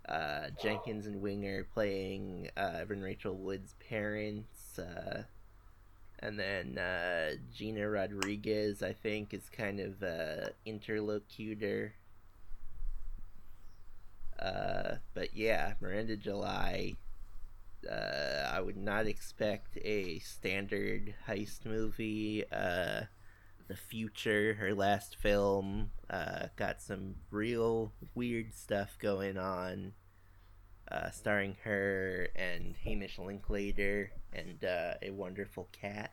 uh, Jenkins and Winger playing uh, Evan Rachel Wood's parents. Uh, and then uh, Gina Rodriguez, I think, is kind of a interlocutor. But yeah, Miranda July. Uh, I would not expect a standard heist movie. Uh, the Future, her last film, uh, got some real weird stuff going on. Uh, starring her and Hamish Linklater and uh, a wonderful cat.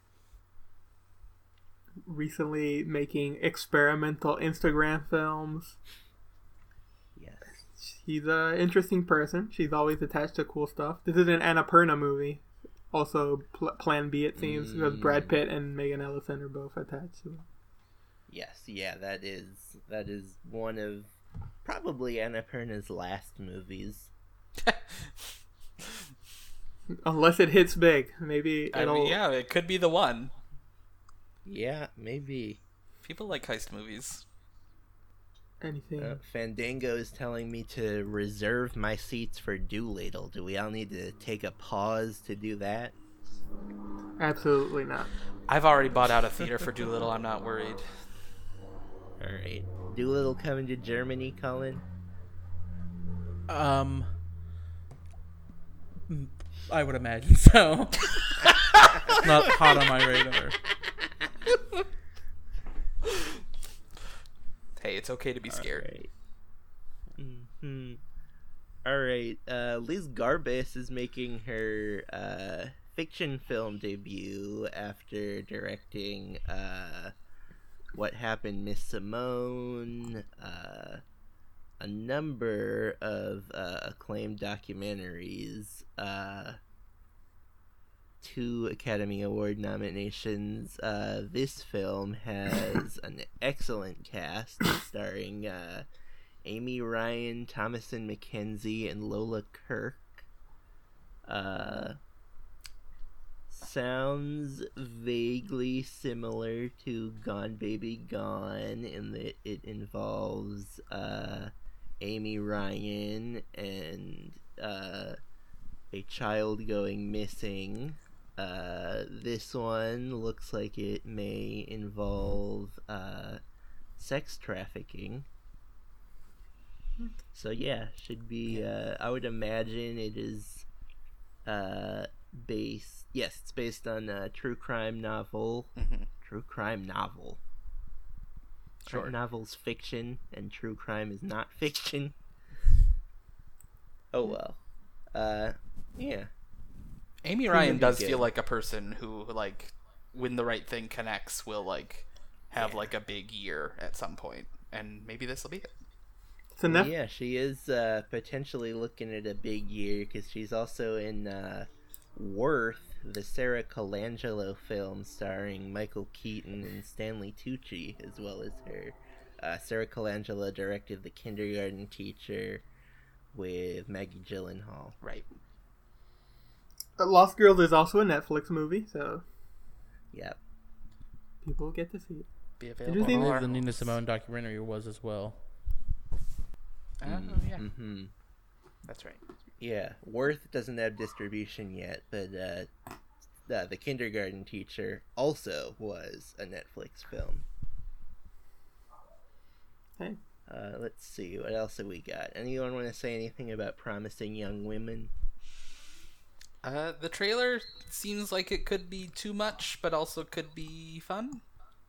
Recently making experimental Instagram films. Yes. She's an interesting person. She's always attached to cool stuff. This is an Annapurna movie. Also, pl- Plan B, it seems, because Brad Pitt and Megan Ellison are both attached to it. Yes, yeah, that is that is one of probably Annapurna's last movies. Unless it hits big, maybe I it'll. mean, yeah, it could be the one. Yeah, maybe. People like heist movies. Anything. Uh, Fandango is telling me to reserve my seats for Dolittle. Do we all need to take a pause to do that? Absolutely not. I've already bought out a theater for Dolittle. I'm not worried. All right, Dolittle coming to Germany, Colin. Um, I would imagine so. Not hot on my radar. It's okay to be scared. Right. hmm All right. Uh, Liz Garbus is making her uh, fiction film debut after directing uh, "What Happened, Miss Simone," uh, a number of uh, acclaimed documentaries. Uh, two Academy Award nominations. Uh, this film has an excellent cast starring uh, Amy Ryan, Thomasin McKenzie, and Lola Kirke. Uh, sounds vaguely similar to Gone Baby Gone in that it involves uh, Amy Ryan and uh, a child going missing. Uh, this one looks like it may involve uh, sex trafficking. So yeah, should be. Uh, I would imagine it is uh, based. Yes, it's based on a true crime novel. Mhm. True crime novel. Sure. Novels fiction and true crime is not fiction. Oh well. Uh, yeah. Amy Ryan does feel like a person who, like, when the right thing connects, will like have Yeah. like a big year at some point, and maybe this will be it. It's a Nef- Yeah, she is uh, potentially looking at a big year because she's also in uh, Worth, the Sara Colangelo film starring Michael Keaton and Stanley Tucci, as well as her. Uh, Sara Colangelo directed The Kindergarten Teacher with Maggie Gyllenhaal. Right. Lost Girls is also a Netflix movie, so Yep. people get to see it. Be you available. think- I on believe the Nina homes. Simone documentary was as well. Oh, yeah, hmm that's right. Yeah, Worth doesn't have distribution yet, but uh, the, the Kindergarten Teacher also was a Netflix film. Okay. Uh, let's see, what else have we got? Anyone want to say anything about promising young women? Uh, the trailer seems like it could be too much, but also could be fun,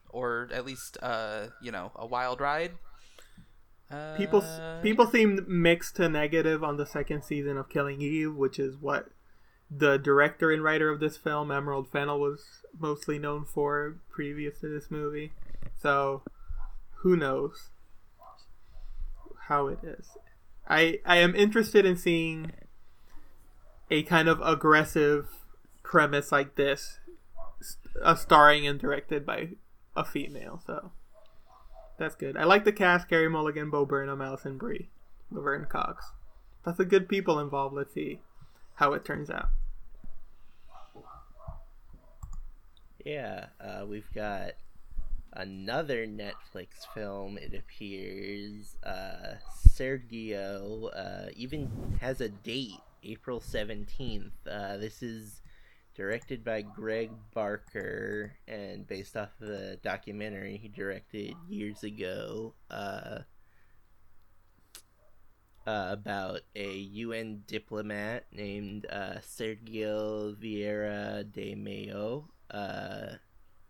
or at least, uh, you know, a wild ride. Uh, People people seemed mixed to negative on the second season of Killing Eve, which is what the director and writer of this film, Emerald Fennell, was mostly known for previous to this movie. So, who knows how it is? I I am interested in seeing a kind of aggressive premise like this, uh, starring and directed by a female. So. That's good. I like the cast: Carey Mulligan, Bo Burnham, Alison Brie, Laverne Cox. That's a good people involved. Let's see how it turns out. Yeah, uh, we've got another Netflix film, it appears. Uh, Sergio uh, even has a date, April 17th. Uh, this is directed by Greg Barker and based off of documentary he directed years ago. Uh, uh, about a UN diplomat named uh, Sergio Vieira de Mello, uh,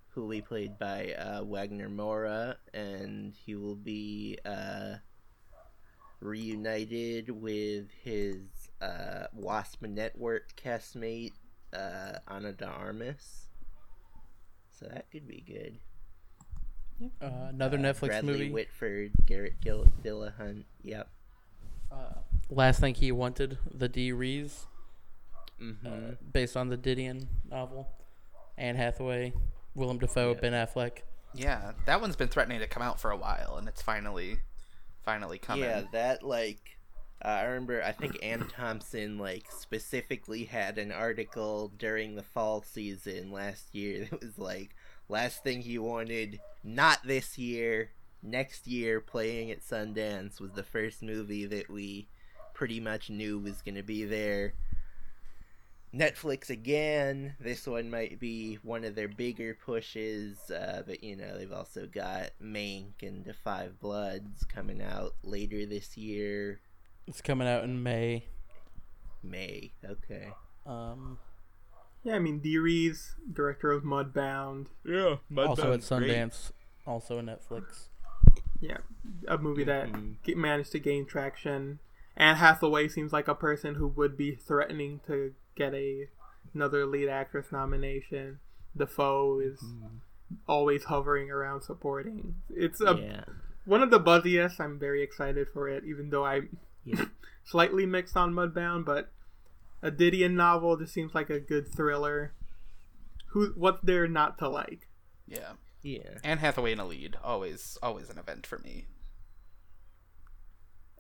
who will be played by uh, Wagner Moura, and he will be uh, reunited with his uh, Wasp Network castmate uh, Ana de Armas. So that could be good. Uh, another Uh, Netflix Bradley movie. Whitford, Garrett Gil- Dillahunt. Yep. Uh, Last thing he wanted, the Dee Rees, Mm-hmm. uh, based on the Didion novel. Anne Hathaway, Willem Dafoe, Yeah. Ben Affleck. Yeah, that one's been threatening to come out for a while, and it's finally, finally coming. Yeah, that like uh, I remember. I think Anne Thompson like specifically had an article during the fall season last year that was like last thing he wanted not this year next year playing at Sundance was the first movie that we pretty much knew was going to be there. Netflix again. This one might be one of their bigger pushes, uh, but you know they've also got Mank and The Five Bloods coming out later this year. It's coming out in May. May, okay. Um, Yeah, I mean, Dee Rees, director of Mudbound. Yeah, Mudbound. also at Sundance, also on Netflix. Yeah, a movie that Mhm. get, managed to gain traction. Anne Hathaway seems like a person who would be threatening to get a another lead actress nomination. Dafoe is mm-hmm. always hovering around supporting. It's a yeah. one of the buzziest. I'm very excited for it, even though I'm Yeah. slightly mixed on Mudbound. But a Didion novel just seems like a good thriller. Who? What's there not to like? yeah. Yeah. Anne Hathaway in a lead, always, always an event for me.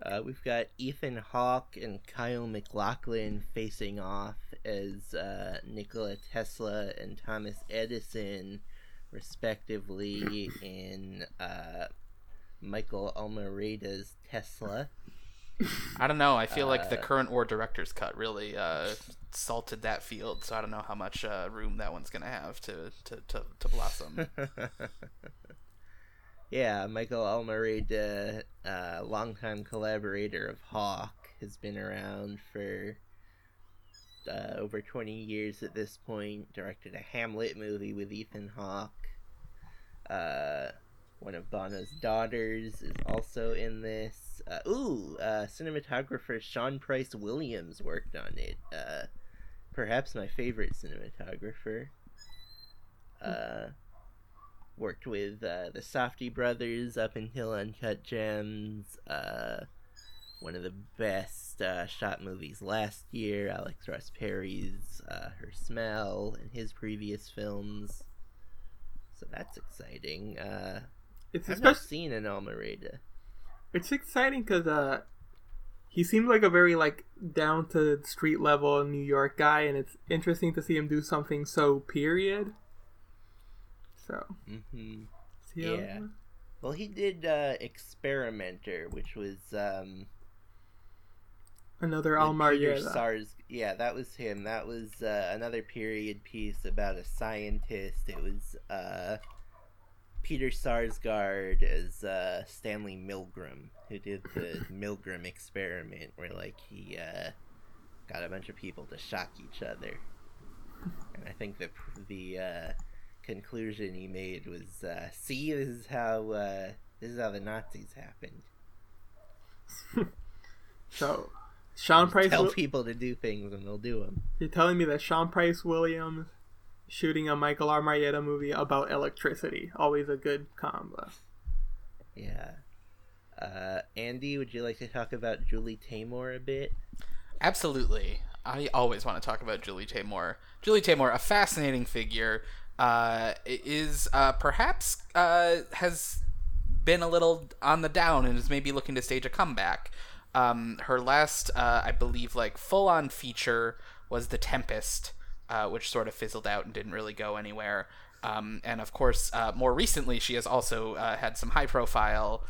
Uh, we've got Ethan Hawke and Kyle MacLachlan facing off as uh, Nikola Tesla and Thomas Edison, respectively, in uh, Michael Almereyda's Tesla. I don't know. I feel like the Uh, current war director's cut really uh, salted that field, so I don't know how much uh, room that one's gonna have to to, to, to blossom. yeah, Michael Almereyda, uh, longtime collaborator of Hawke, has been around for uh, over 20 years at this point. Directed a Hamlet movie with Ethan Hawke. Uh, one of Bono's daughters is also in this. Uh, ooh, uh, cinematographer Sean Price Williams worked on it. Uh, perhaps my favorite cinematographer. Worked with uh, the Safdie Brothers up until Uncut Gems. Uh, one of the best uh, shot movies last year. Alex Ross Perry's uh, Her Smell and his previous films. So that's exciting. Uh, It's I've not seen an Almereyda. it's exciting because uh, he seems like a very like down to street level New York guy, and it's interesting to see him do something so period. So hmm see Yeah. Well, he did uh, Experimenter, which was um, another Almar Peter Sars. Yeah, that was him. That was uh, another period piece about a scientist. It was uh, Peter Sarsgaard as uh, Stanley Milgram, who did the Milgram experiment, where like he uh, got a bunch of people to shock each other. And I think the the uh, conclusion he made was, uh, "See, this is how uh, this is how the Nazis happened. So Sean Price, Tell Wi- people to do things, and they'll do them." you're telling me that Sean Price Williams shooting a Michael Almereyda movie about electricity, always a good combo. Yeah. Uh, Andy, would you like to talk about Julie Taymor a bit? Absolutely. I always want to talk about Julie Taymor. Julie Taymor, a fascinating figure, uh, is uh, perhaps uh, has been a little on the down and is maybe looking to stage a comeback. Um, her last, uh, I believe, like full on feature was The Tempest, uh, which sort of fizzled out and didn't really go anywhere. Um, and of course, uh, more recently, she has also had some high profile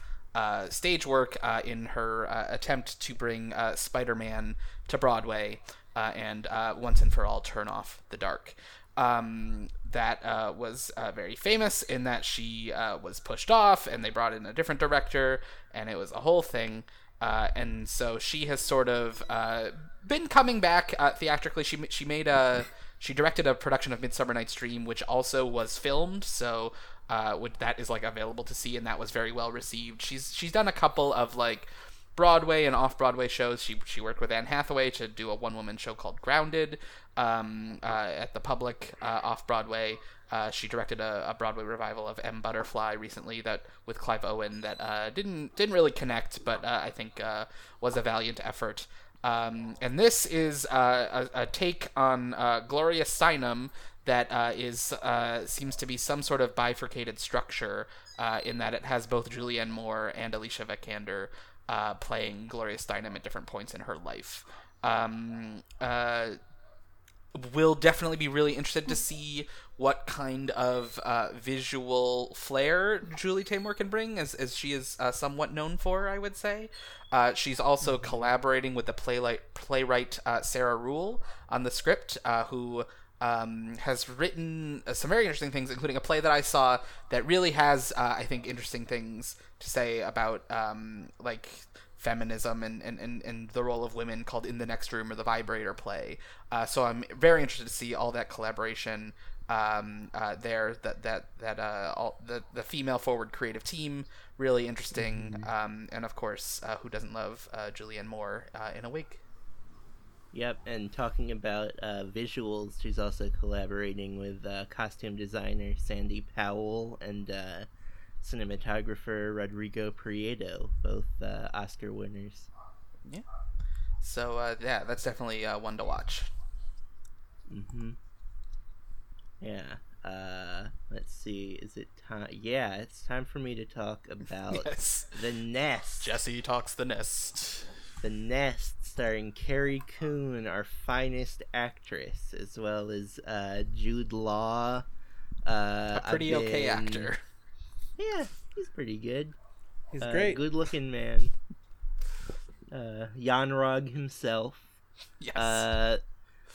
stage work in her attempt to bring Spider Man to Broadway and once and for all turn off the dark. Um, that uh, was uh, very famous in that she uh, was pushed off and they brought in a different director and it was a whole thing. Uh, and so she has sort of uh, been coming back uh, theatrically. She she made a she directed a production of Midsummer Night's Dream, which also was filmed. So that is like available to see, and that was very well received. She's she's done a couple of like Broadway and off Broadway shows. She she worked with Anne Hathaway to do a one woman show called Grounded um, uh, at the Public uh, off Broadway. Uh, she directed a, a Broadway revival of M Butterfly recently that with Clive Owen that uh, didn't didn't really connect, but uh, I think uh, was a valiant effort. Um, and this is a, a take on Gloria Steinem, that is seems to be some sort of bifurcated structure in that it has both Julianne Moore and Alicia Vikander uh, playing Gloria Steinem at different points in her life. Um, uh, will definitely be really interested to see what kind of uh, visual flair Julie Taymor can bring, as, as she is uh, somewhat known for, I would say. Uh, she's also collaborating with the playwright, playwright uh, Sarah Ruhl on the script, uh, who um, has written uh, some very interesting things, including a play that I saw that really has, I think, interesting things to say about um, like feminism and, and, and, and the role of women called In the Next Room or the Vibrator play. Uh, so I'm very interested to see all that collaboration um, uh, there. That that that uh, all the the female forward creative team really interesting. Mm-hmm. Um, and of course, uh, who doesn't love uh, Julianne Moore uh, in a wig? Yep, and talking about visuals, she's also collaborating with costume designer Sandy Powell and cinematographer Rodrigo Prieto, both uh, Oscar winners. Yeah. So uh, yeah, that's definitely uh, one to watch. Mm-hmm. Yeah. Uh, let's see. Is it time? Yeah, it's time for me to talk about yes. the Nest. Jesse talks the Nest. The Nest, starring Carrie Coon, our finest actress, as well as uh, Jude Law. Uh, a pretty been... okay actor. Yeah, he's pretty good. He's uh, great. Good looking man. Uh, Jan Rog himself. Yes. Uh,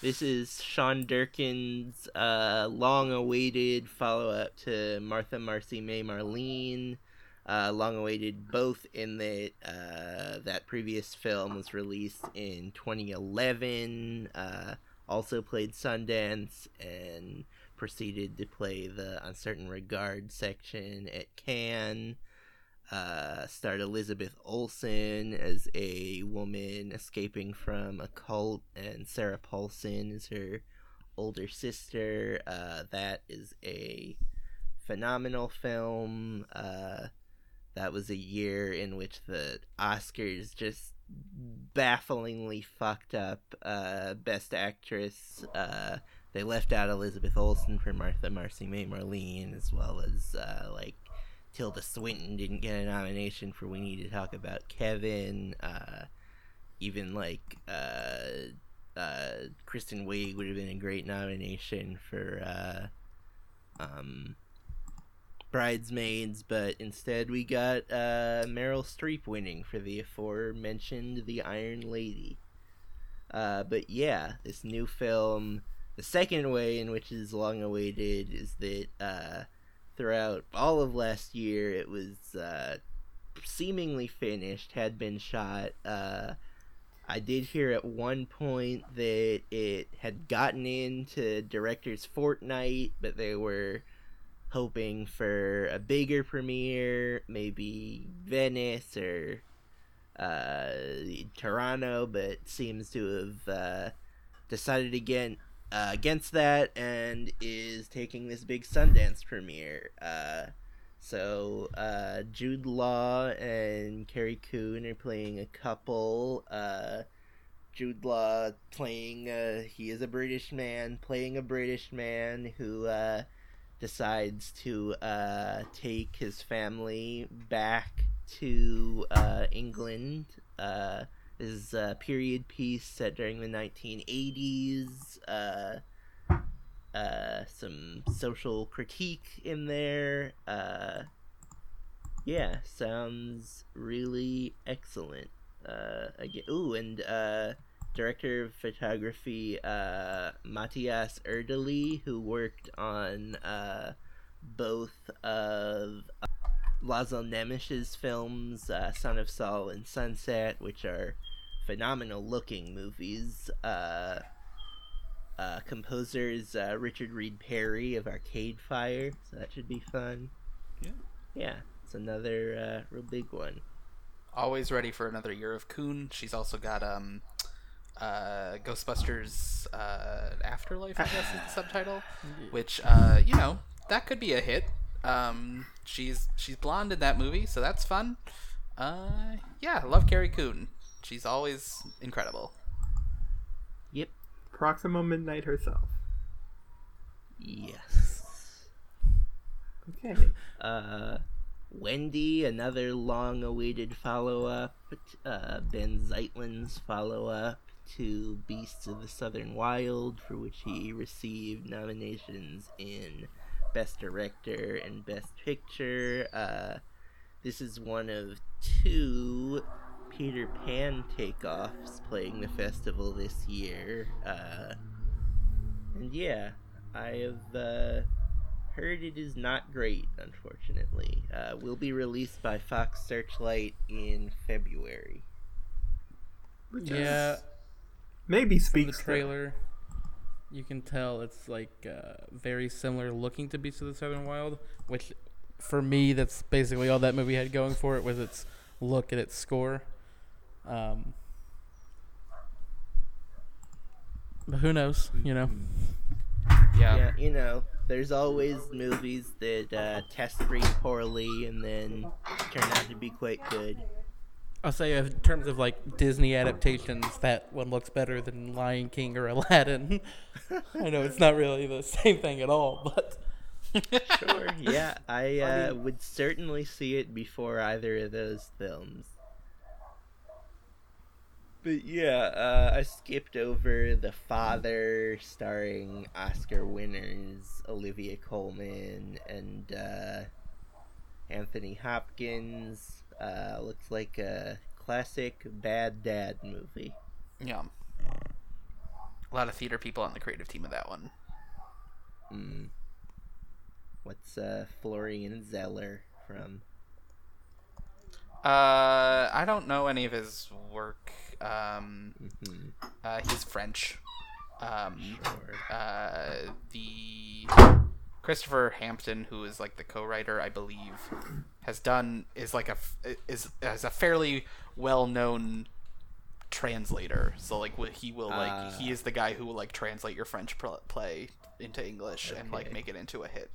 this is Sean Durkin's uh, long awaited follow up to Martha Marcy May Marlene. Uh, long awaited both in that uh, that previous film was released in 2011 uh, also played sundance and proceeded to play the Un Certain Regard section at Cannes. Uh, starred Elizabeth Olsen as a woman escaping from a cult, and Sarah Paulson is her older sister. Uh, that is a phenomenal film. Uh, that was a year in which the Oscars just bafflingly fucked up uh, Best Actress. They left out Elizabeth Olsen for Martha Marcy May Marlene, as well as uh, like Tilda Swinton didn't get a nomination for We Need to Talk About Kevin. Uh, even like uh, uh, Kristen Wiig would have been a great nomination for uh, um, Bridesmaids, but instead we got Meryl Streep winning for the aforementioned The Iron Lady. But yeah, this new film the second way in which is long awaited is that uh, throughout all of last year it was uh, seemingly finished, had been shot. Uh, I did hear at one point that it had gotten into director's fortnight, but they were hoping for a bigger premiere, maybe Venice or uh, Toronto, but seems to have uh, decided again uh, against that and is taking this big Sundance premiere. Uh, so uh, Jude Law and Carrie Coon are playing a couple. Uh, Jude Law playing uh, he is a British man playing a British man who uh, decides to take his family back to England. Uh, is a period piece set during the 1980s. Uh, uh, some social critique in there. Uh, yeah, sounds really excellent. Uh, again, ooh, and uh, director of photography uh, Matthias Erdely, who worked on uh, both of uh, Laszlo Nemes's films, uh, Son of Saul and Sunset, which are phenomenal looking movies. Uh, uh, composers uh, Richard Reed Parry of Arcade Fire, so that should be fun. Yeah, yeah, it's another uh, real big one. Always ready for another year of Coon. She's also got um, uh, Ghostbusters uh, Afterlife, I guess is the subtitle, which uh, you know that could be a hit. Um, she's she's blonde in that movie, so that's fun. Uh, yeah, love Carrie Coon. She's always incredible. Yep. Proxima Midnight herself. Yes. Okay. Uh, Wendy, another long-awaited follow-up. Uh, Benh Zeitlin's follow-up to Beasts of the Southern Wild, for which he received nominations in Best Director and Best Picture. Uh, this is one of two Peter Pan takeoffs playing the festival this year. Uh, and yeah, I have uh, heard it is not great, unfortunately. Uh, will be released by Fox Searchlight in February. Which Yeah, is- Maybe from the speaks to- trailer, you can tell it's like uh, very similar looking to Beasts of the Southern Wild, which for me that's basically all that movie had going for it was its look and its score. Um, but who knows? You know. Yeah. Yeah, you know, there's always movies that uh, test pretty poorly and then turn out to be quite good. I'll say in terms of like Disney adaptations, that one looks better than Lion King or Aladdin. I know it's not really the same thing at all, but Sure, yeah, I uh, would certainly see it before either of those films. But yeah, uh, I skipped over The Father, starring Oscar winners Olivia Colman and uh, Anthony Hopkins. Uh, looks like a classic bad dad movie. Yeah. A lot of theater people on the creative team of that one. Mm. What's uh, Florian Zeller from? Uh, I don't know any of his work. Um, hmm uh, he's French. Um, Sure. uh, the Christopher Hampton, who is like the co-writer, I believe, has done is like a is as a fairly well-known translator. So like he will like Ah. he is the guy who will like translate your French pl- play into English and like make it into a hit.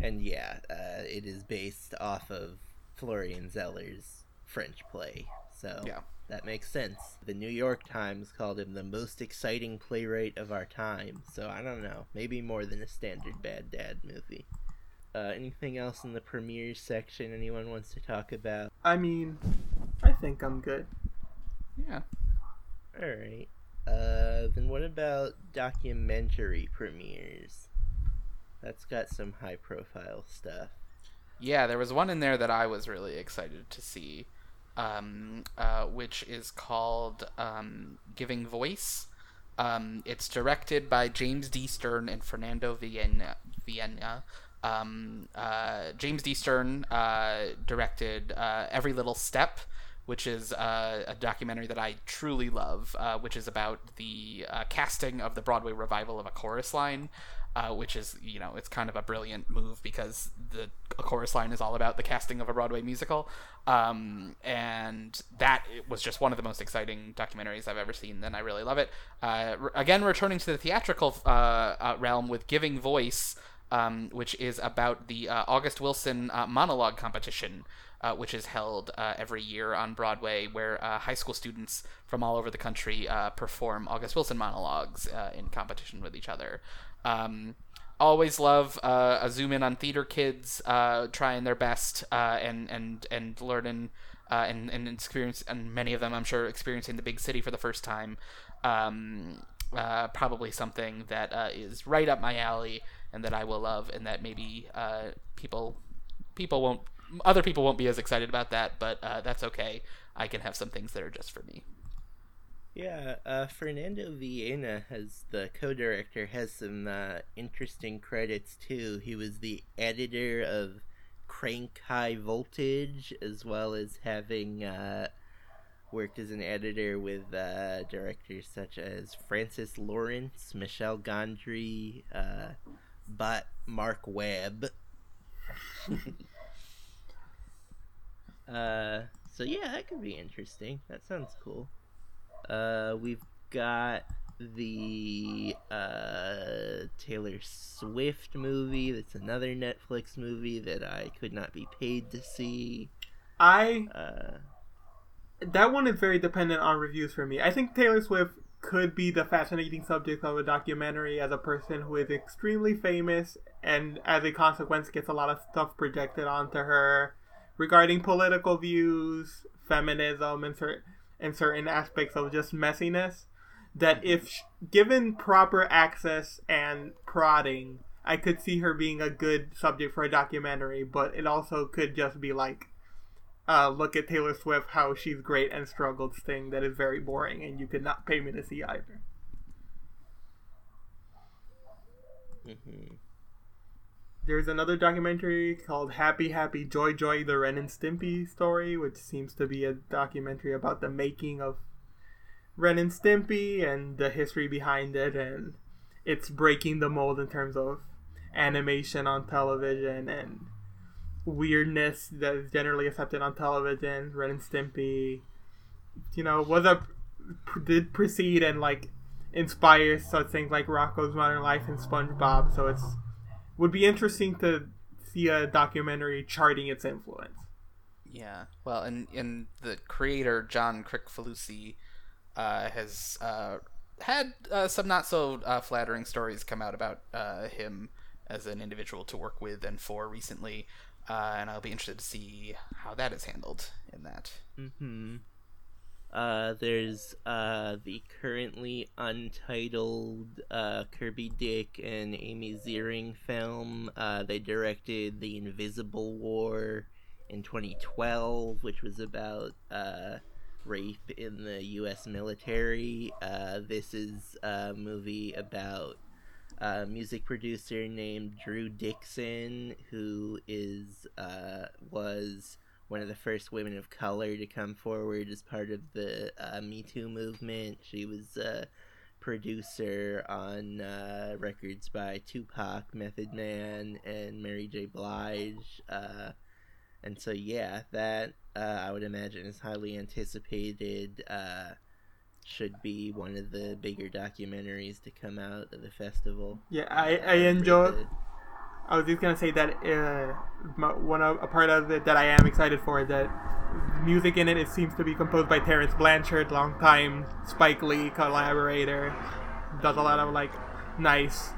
And yeah, uh, it is based off of Florian Zeller's French play. So Yeah. That makes sense. The New York Times called him the most exciting playwright of our time. So I don't know, maybe more than a standard Bad Dad movie. Uh, anything else in the premieres section anyone wants to talk about? I mean, I think I'm good. Yeah. All right. Uh, then what about documentary premieres? That's got some high profile stuff. Yeah, there was one in there that I was really excited to see, um, uh, which is called um, Giving Voice. Um, it's directed by James D. Stern and Fernando Vienna. Vienna. Um, uh, James D. Stern uh, directed uh, Every Little Step, which is uh, a documentary that I truly love, uh, which is about the casting of the Broadway revival of A Chorus Line, uh, which is, you know, it's kind of a brilliant move because the Chorus Line is all about the casting of a Broadway musical. Um, and that was just one of the most exciting documentaries I've ever seen, and I really love it. Uh, re- again, returning to the theatrical uh, uh, realm with Giving Voice. Um, which is about the uh, August Wilson uh, monologue competition, uh, which is held uh, every year on Broadway, where uh, high school students from all over the country perform August Wilson monologues in competition with each other. Um, always love uh, a zoom in on theater kids uh, trying their best uh, and and and learning uh, and and experience and many of them I'm sure experiencing the big city for the first time. Um, uh, probably something that uh, is right up my alley and that I will love and that maybe people people won't other people won't be as excited about that, but that's okay. I can have some things that are just for me. Yeah, uh, Fernando Viena has the co-director has some uh, interesting credits too. He was the editor of Crank High Voltage, as well as having uh, worked as an editor with uh, directors such as Francis Lawrence, Michel Gondry, uh, but Marc Webb. uh, so yeah, that could be interesting. That sounds cool. Uh, we've got the uh, Taylor Swift movie. That's another Netflix movie that I could not be paid to see. I Uh, that one is very dependent on reviews for me. I think Taylor Swift could be the fascinating subject of a documentary as a person who is extremely famous and as a consequence gets a lot of stuff projected onto her regarding political views, feminism, and certain and certain aspects of just messiness. That if sh- given proper access and prodding, I could see her being a good subject for a documentary. But it also could just be like, uh, look at Taylor Swift, how she's great and struggled thing that is very boring, and you could not pay me to see either. hmm There's another documentary called Happy Happy Joy Joy the Ren and Stimpy story, which seems to be a documentary about the making of Ren and Stimpy and the history behind it and it's breaking the mold in terms of animation on television and weirdness that is generally accepted on television. Ren and Stimpy, you know, was a did precede and like inspire such things like Rocko's Modern Life and SpongeBob. So it's would be interesting to see a documentary charting its influence. Yeah. Well, and and the creator John Kricfalusi uh, has uh, had uh, some not so uh, flattering stories come out about uh, him as an individual to work with and for recently, uh, and I'll be interested to see how that is handled in that. hmm Uh, there's uh the currently untitled uh Kirby Dick and Amy Ziering film. Uh, they directed The Invisible War in 2012, which was about uh rape in the U.S. military. This is a movie about a music producer named Drew Dixon, who is was one of the first women of color to come forward as part of the uh, Me Too movement. She was a producer on uh, records by Tupac, Method Man, and Mary J. Blige. Uh, and so, yeah, that uh, I would imagine is highly anticipated. Uh, should be one of the bigger documentaries to come out of the festival. Yeah, I, I enjoy. the- I was just gonna say that uh, my, one of a part of it that I am excited for that music in it. It seems to be composed by Terence Blanchard, longtime Spike Lee collaborator. Does a lot of like nice,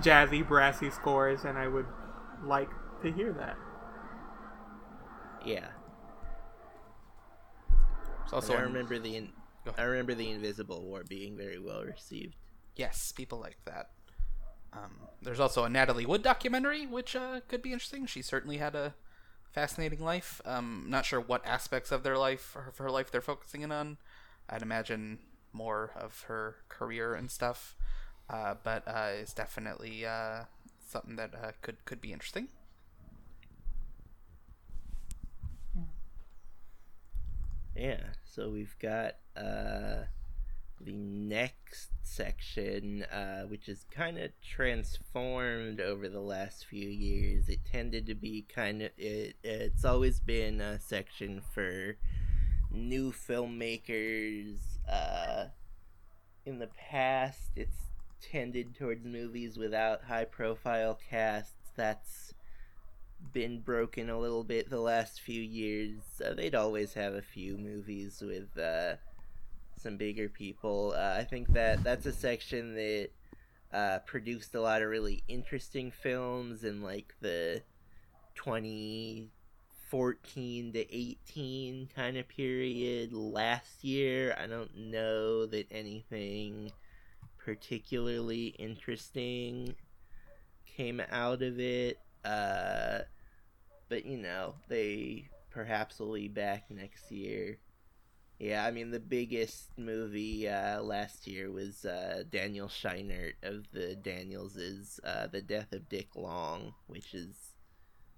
jazzy, brassy scores, and I would like to hear that. Yeah. It's also I remember the in- I remember the Invisible War being very well received. yes, people like that. Um, there's also a Natalie Wood documentary, which uh, could be interesting. She certainly had a fascinating life. Um, not sure what aspects of their life, of her life, they're focusing in on. I'd imagine more of her career and stuff, uh, but uh, it's definitely uh, something that uh, could could be interesting. Yeah, so we've got uh the next section, uh, which is kind of transformed over the last few years. It tended to be kind of it. It's always been a section for new filmmakers. Uh, in the past, it's tended towards movies without high-profile casts. That's been broken a little bit the last few years. Uh, they'd always have a few movies with uh, some bigger people. Uh, I think that that's a section that uh, produced a lot of really interesting films in like the 2014 to 18 kind of period. Last year, I don't know that anything particularly interesting came out of it. Uh, but you know, they perhaps will be back next year. Yeah, I mean the biggest movie uh, last year was uh, Daniel Scheinert of the Danielses, uh, The Death of Dick Long, which is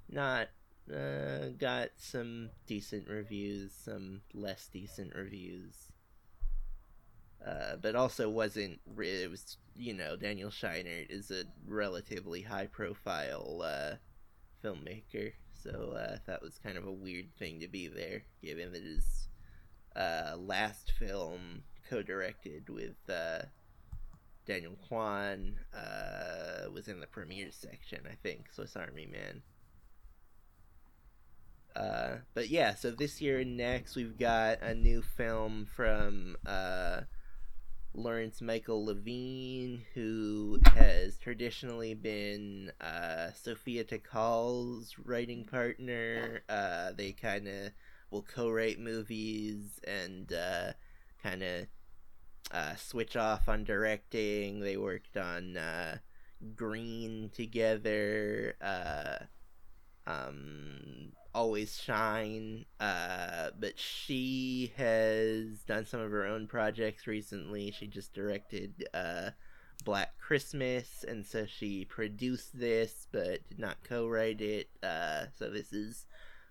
not uh, got some decent reviews, some less decent reviews. Uh, but also wasn't. It was you know Daniel Scheinert is a relatively high profile uh, filmmaker, so that was kind of a weird thing to be there, given that his uh, last film co-directed with uh, Daniel Kwan uh, was in the premiere section, I think. Swiss Army Man. Uh, but yeah, so this year and next we've got a new film from uh, Lawrence Michael Levine, who has traditionally been uh, Sophia Takal's writing partner. Uh, they kind of will co-write movies and uh, kind of uh, switch off on directing. They worked on uh, Green together. Uh, um, always shine uh but she has done some of her own projects recently she just directed uh black christmas and so she produced this but did not co-write it uh so this is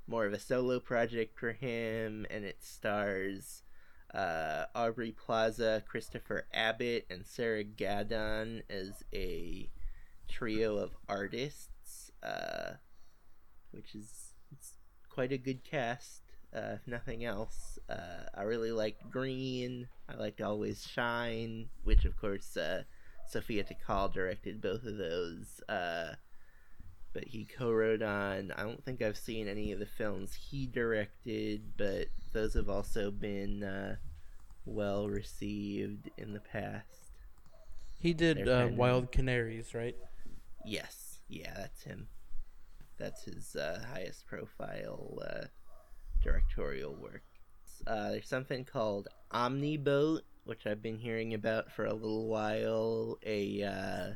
more of a solo project for him and it stars uh aubrey plaza christopher abbott and sarah gadon as a trio of artists uh which is it's quite a good cast. Uh, if nothing else, uh, I really liked Green. I liked Always Shine, which of course uh, Sophia Takal directed both of those. Uh, but he co-wrote on. I don't think I've seen any of the films he directed, but those have also been uh, well received in the past. He did uh, Wild Canaries, right? Yes, yeah, that's him. That's his uh, highest profile uh, directorial work. Uh, there's something called Omniboat, which I've been hearing about for a little while. A uh,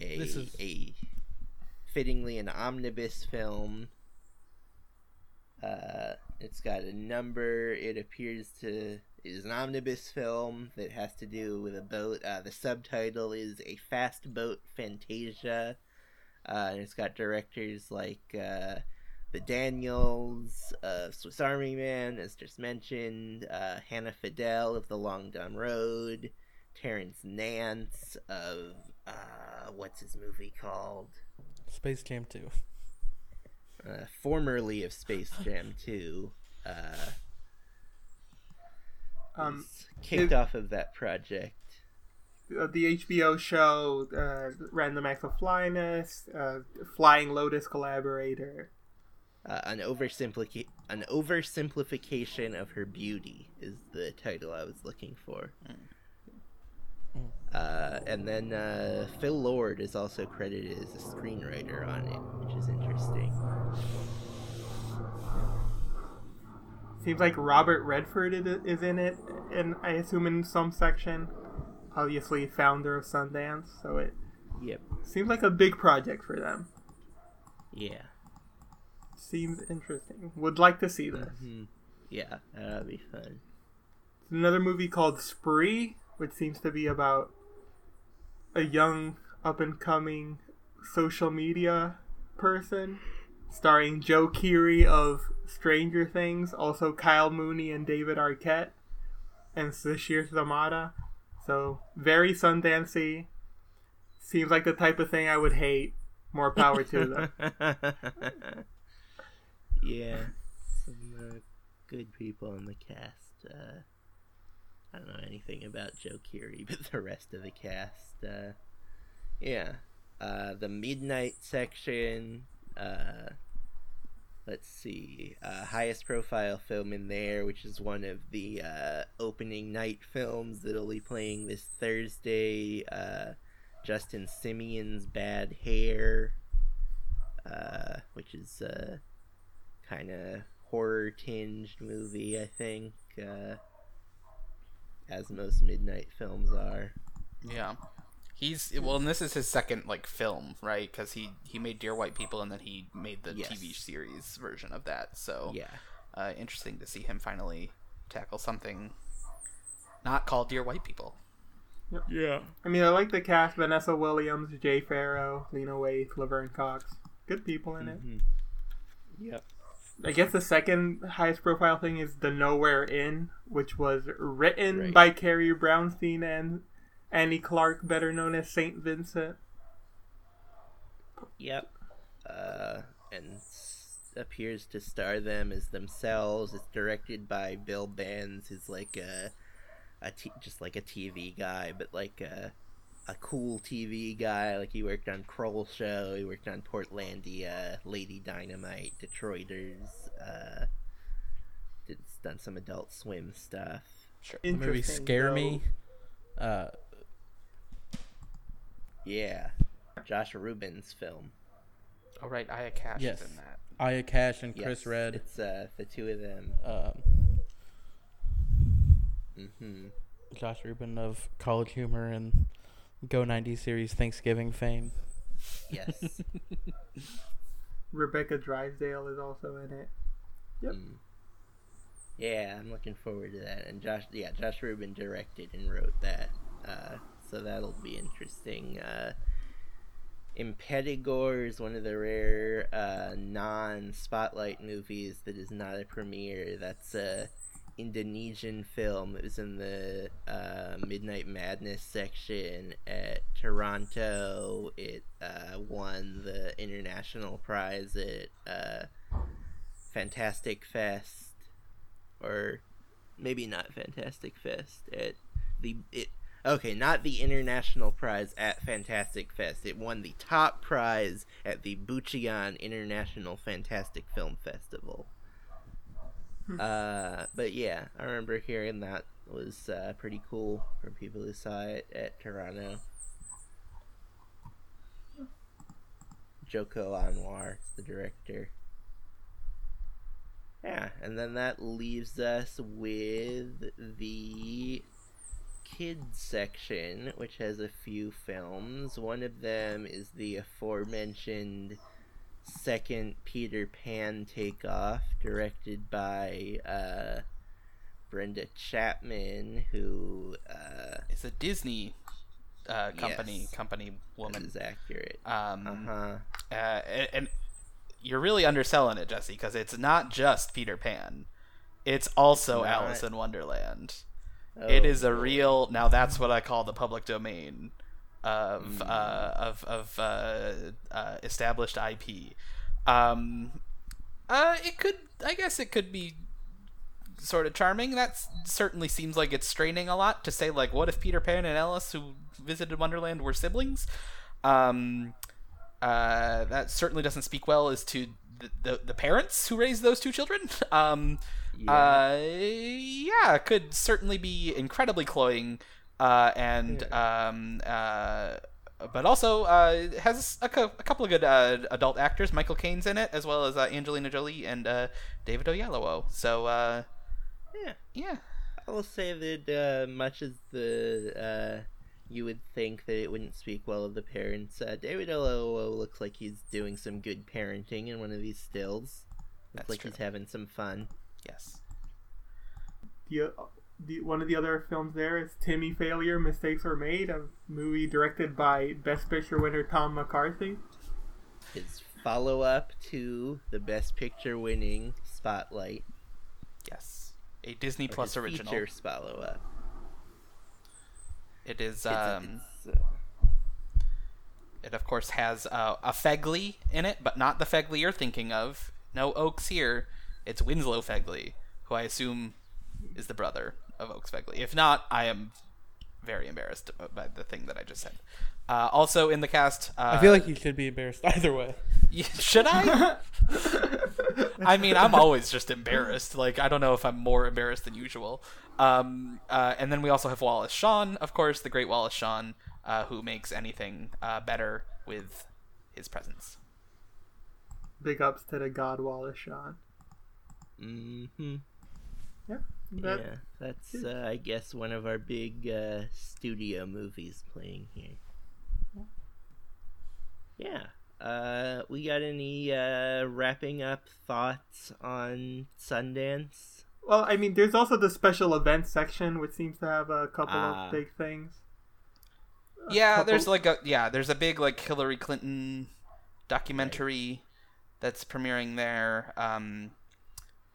a This is- a fittingly an omnibus film. Uh, it's got a number. It appears to is an omnibus film that has to do with a boat. Uh, the subtitle is a fast boat fantasia. Uh, and it's got directors like uh, the Daniels of Swiss Army Man, as just mentioned, uh, Hannah Fidel of The Long Dumb Road, Terence Nance of uh, what's his movie called? Space Jam 2. Uh, formerly of Space Jam 2. Uh, Um, kicked it- off of that project. uh, the HBO show uh, Random Acts of Flyness, uh, Flying Lotus collaborator. Uh, an oversimplica- an oversimplification of her beauty is the title I was looking for. Uh, and then uh, Phil Lord is also credited as a screenwriter on it, which is interesting. Seems like Robert Redford is in it, and I assume in some section. Obviously, founder of Sundance, so it Yep. seems like a big project for them. Yeah. Seems interesting. Would like to see this. hmm Yeah, that'd be fun. It's another movie called Spree, which seems to be about a young up and coming social media person, starring Joe Keery of Stranger Things, also Kyle Mooney and David Arquette, and Sasheer Zamata. So very Sundancey. Seems like the type of thing I would hate. More power to them. yeah, some uh, good people in the cast. Uh, I don't know anything about Joe Keery, but the rest of the cast, uh, yeah. Uh, the Midnight section, uh, let's see, uh, highest profile film in there, which is one of the uh, opening night films that'll be playing this Thursday. Uh, Justin Simien's Bad Hair, which is kind of horror tinged movie, I think, as most midnight films are. Yeah. He's well, and this is his second like film, right? Because he he made Dear White People, and then he made the Yes. TV series version of that. So Yeah, uh, interesting to see him finally tackle something not called Dear White People. Yeah. I mean, I like the cast: Vanessa Williams, Jay Pharoah, Lena Waithe, Laverne Cox. Good people in it. Mhm. Yep. I guess the second highest profile thing is The Nowhere Inn, which was written Right. by Carrie Brownstein and Annie Clark, better known as Saint Vincent. Yep. Uh, and s- appears to star them as themselves. It's directed by Bill Benz, who's like a, a t- just like a TV guy, but like a, a cool TV guy. Like he worked on Kroll Show, he worked on Portlandia, Lady Dynamite, Detroiters. Uh, did done some Adult Swim stuff. Sure. The movie Scare though. Me. Uh, Yeah, Josh Rubin's film. Oh right, Aya Cash Yes. is in that. Aya Cash and Yes, Chris Redd. It's uh, the two of them. Um, hmm Josh Rubin of College Humor and Go 90 series Thanksgiving fame. Yes. Rebecca Drysdale is also in it. Yep. Mm. Yeah, I'm looking forward to that. And Josh, yeah, Josh Rubin directed and wrote that, uh, so that'll be interesting. Uh, Impetigore is one of the rare uh, non-spotlight movies that is not a premiere. That's a Indonesian film. It was in the uh, Midnight Madness section at Toronto. It uh, won the international prize at uh, Fantastic Fest or maybe not Fantastic Fest at the it okay, not the international prize at Fantastic Fest. It won the top prize at the Bucheon International Fantastic Film Festival. Uh, but yeah, I remember hearing that was uh, pretty cool for people who saw it at Toronto. Joko Anwar the director. Yeah, and then that leaves us with the kids section, which has a few films. One of them is the aforementioned second Peter Pan takeoff, directed by uh, Brenda Chapman, who uh, It's a Disney uh, company Yes. company woman. is accurate. Um, Uh-huh. uh, and, and you're really underselling it, Jesse, because it's not just Peter Pan. It's also It's. Alice in Wonderland. Oh, it is a real. Now that's what I call the public domain of Hmm. uh, of of uh, uh, established IP. Um, uh, it could. I guess it could be sort of charming. That certainly seems like it's straining a lot to say like, what if Peter Pan and Alice, who visited Wonderland, were siblings? Um, uh, that certainly doesn't speak well as to the, the, the parents who raised those two children. Um, uh, yeah, could certainly be incredibly cloying, uh, and um, uh, but also uh, has a, cou- a couple of good uh, adult actors. Michael Caine's in it, as well as uh, Angelina Jolie and uh, David Oyelowo. So uh, Yeah. yeah, I will say that uh, much as the uh, you would think that it wouldn't speak well of the parents, uh, David Oyelowo looks like he's doing some good parenting in one of these stills. Looks That's like true. he's having some fun. yes. The, the one of the other films there is Timmy Failure: Mistakes Were Made, a movie directed by Best Picture winner Tom McCarthy. His follow up to the Best Picture winning Spotlight. Yes, a Disney or Plus his original. Features follow up. It is. It's Um, it's, uh, It of course has uh, a Fegley in it, but not the Fegley you're thinking of. No Oaks here. It's Winslow Fegley, who I assume is the brother of Oaks Fegley. If not, I am very embarrassed by the thing that I just said. Uh, also in the cast, uh, I feel like you should be embarrassed either way. should I? I mean, I'm always just embarrassed. Like, I don't know if I'm more embarrassed than usual. Um, uh, and then we also have Wallace Shawn, of course, the great Wallace Shawn, uh, who makes anything uh, better with his presence. Big ups to the God Wallace Shawn. mhm. Yeah, that, yeah, that's uh, I guess one of our big uh, studio movies playing here. Yeah. Uh, we got any uh, wrapping up thoughts on Sundance? Well, I mean, there's also the special events section, which seems to have a couple Ah. of big things. A Yeah, couple- there's like a yeah, there's a big like Hillary Clinton documentary that's premiering there. Um,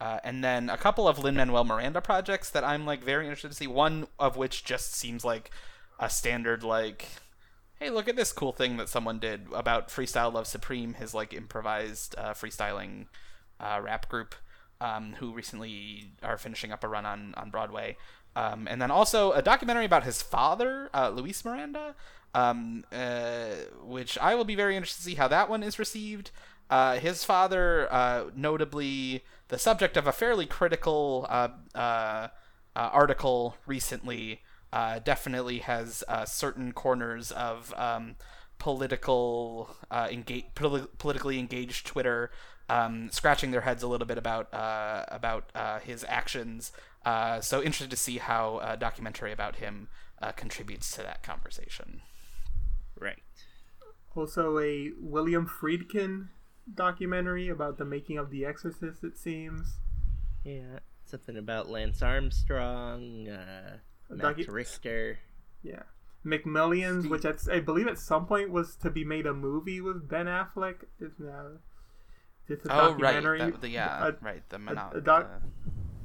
uh, and then a couple of Lin Manuel Miranda projects that I'm like very interested to see. One of which just seems like a standard like, hey, look at this cool thing that someone did about Freestyle Love Supreme, his like improvised uh, freestyling uh, rap group, um, who recently are finishing up a run on on Broadway. Um, and then also a documentary about his father, uh, Luis Miranda, um, uh, which I will be very interested to see how that one is received. Uh, his father, uh, notably the subject of a fairly critical uh, uh, uh, article recently uh, definitely has uh, certain corners of um, political uh, engage, poli- politically engaged Twitter um, scratching their heads a little bit about uh, about uh, his actions. Uh, so interested to see how a documentary about him uh, contributes to that conversation. Right. Also, a William Friedkin documentary about the making of The Exorcist. It seems. Yeah. Something about Lance Armstrong, uh, Max Docu- Richter. Yeah. McMillions, Steve- which at, I believe at some point was to be made a movie with Ben Affleck, is now it's a Oh right, documentary. that, the, yeah, a- right. The, mono- a doc-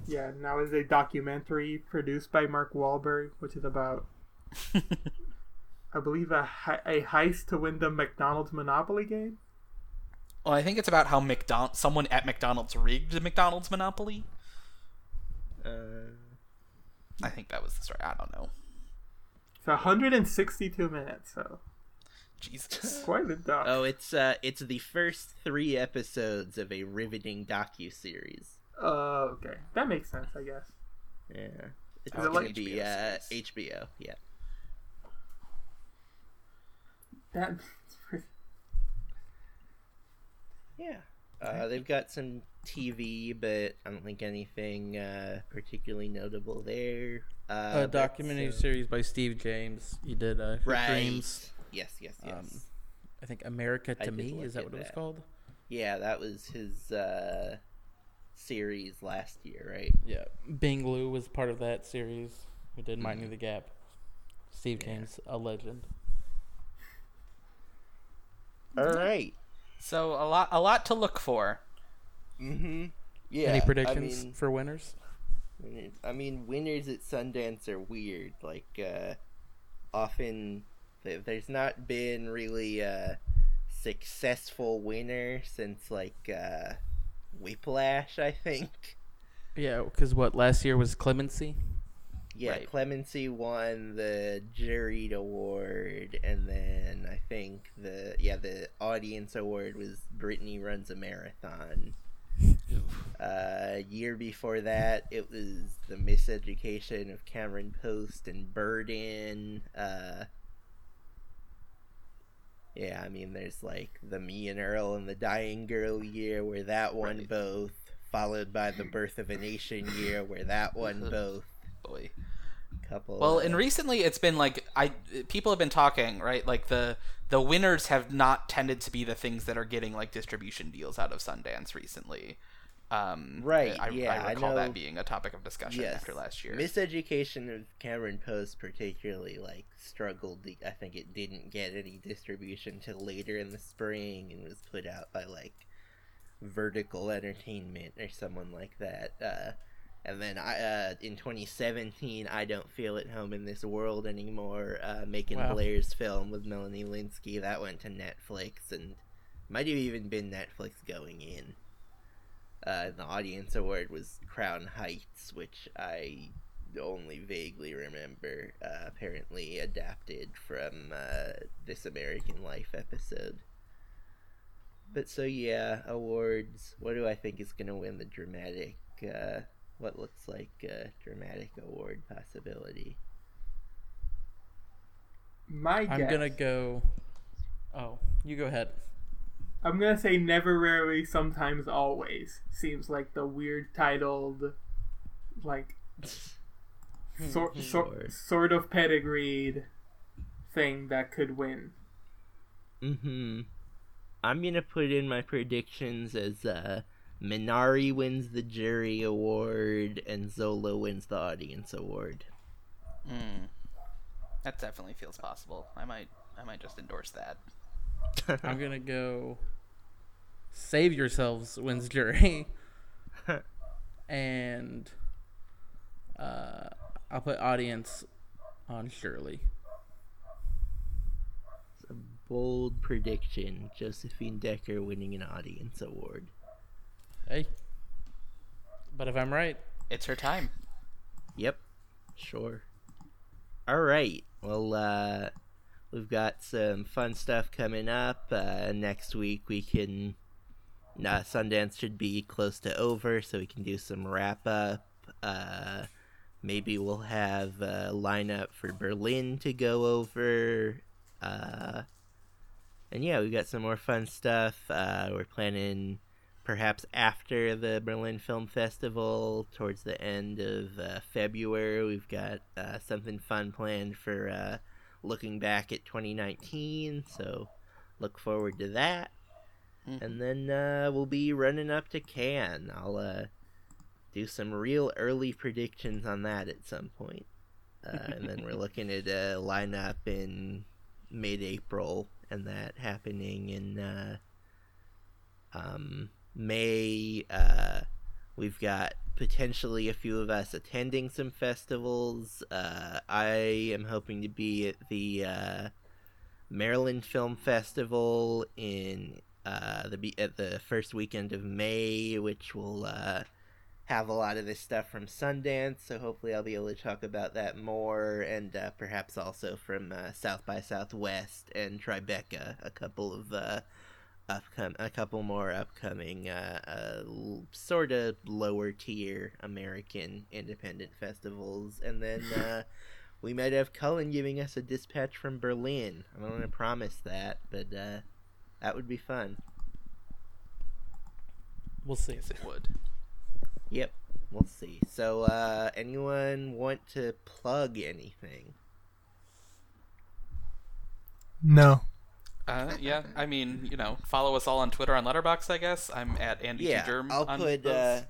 the- yeah, now is a documentary produced by Mark Wahlberg, which is about, I believe, a, a heist to win the McDonald's Monopoly game. Well, I think it's about how McDonald someone at McDonald's rigged McDonald's Monopoly. Uh, I think that was the story. I don't know. It's 162 minutes, so Jesus. quite a doc. oh, it's uh, it's the first three episodes of a riveting docu series. Uh, okay, that makes sense, I guess. Yeah. It's Oh, gonna like be HBO uh. HBO. Yeah. That Yeah. Uh, they've got some TV, but I don't think anything uh, particularly notable there. Uh, a documentary uh, series by Steve James. He did uh, Right. Dreams. Yes, yes, yes. Um, I think America to did Me is that at what it was called? yeah, that was his uh, series last year, right? Yeah, Bing Liu was part of that series. Who did Mm-hmm. The Gap? Steve James, a legend. All right. So a lot, a lot to look for. Mm-hmm. Yeah. Any predictions I mean, for winners? I mean, winners at Sundance are weird. Like, uh, often there's not been really a successful winner since like uh, Whiplash, I think. Yeah, because what last year was Clemency. Yeah, Right. Clemency won the juried award, and then I think the yeah the audience award was Brittany runs a marathon. Uh, year before that, it was the miseducation of Cameron Post and Burden. Uh, yeah, I mean, there's like the Me and Earl and the Dying Girl year where that won Right. both, followed by the Birth of a Nation year where that won both. Couple. Well, and recently it's been like I people have been talking right. Like the the winners have not tended to be the things that are getting like distribution deals out of Sundance recently. Um, Right, I, yeah, I I recall know- that being a topic of discussion yes, after last year. Miseducation of Cameron Post particularly like struggled. I think it didn't get any distribution till later in the spring and was put out by like Vertical Entertainment or someone like that. Uh, and then I, uh, in 2017, I don't feel at home in this world anymore. Uh, Macon Wow. Blair's film with Melanie Lynskey that went to Netflix and might have even been Netflix going in. Uh, the audience award was Crown Heights, which I only vaguely remember. Uh, apparently adapted from uh, This American Life episode. But so yeah, awards. What do I think is gonna win the dramatic? What looks like a dramatic award possibility? my guess. I'm gonna go. Oh, you go ahead. I'm gonna say never, rarely, sometimes, always. Seems like the weird titled, like, sort, Hmm, sort, sort of pedigreed thing that could win. Mm-hmm. I'm gonna put in my predictions as uh Minari wins the jury award and Zola wins the audience award. Mm. That definitely feels possible. I might I might just endorse that. I'm gonna go. Save yourselves wins jury, and uh, I'll put audience on Shirley. It's a bold prediction. Josephine Decker winning an audience award. Hey, but if I'm right, It's her time. Yep. Sure. All right. Well, uh, we've got some fun stuff coming up. Uh, next week we can. Uh, Sundance should be close to over, so we can do some wrap up. Uh, maybe we'll have a lineup for Berlin to go over. Uh, and yeah, we've got some more fun stuff. Uh, we're planning perhaps after the Berlin Film Festival, towards the end of uh, February, we've got uh, something fun planned for uh, looking back at 2019. So look forward to that. Mhm. And then uh, we'll be running up to Cannes. I'll uh, do some real early predictions on that at some point. Uh, and then we're looking at a lineup in mid-April, and that happening in uh, um, May. Uh, we've got potentially a few of us attending some festivals. Uh, I am hoping to be at the uh, Maryland Film Festival in uh, the at the first weekend of May, which will uh, have a lot of this stuff from Sundance. So hopefully, I'll be able to talk about that more, and uh, perhaps also from uh, South by Southwest and Tribeca, a couple of uh, upcom- a couple more upcoming uh, uh, sort of lower tier American independent festivals, and then. Uh, we might have Cullen giving us a dispatch from Berlin. I don't want to promise that, but uh, that would be fun. We'll see. Yes, it would. Yep, we'll see. So, uh, anyone want to plug anything? No. Uh, yeah, I mean, you know, follow us all on Twitter on Letterboxd. I guess I'm at Andy. Yeah, Germ I'll on put uh,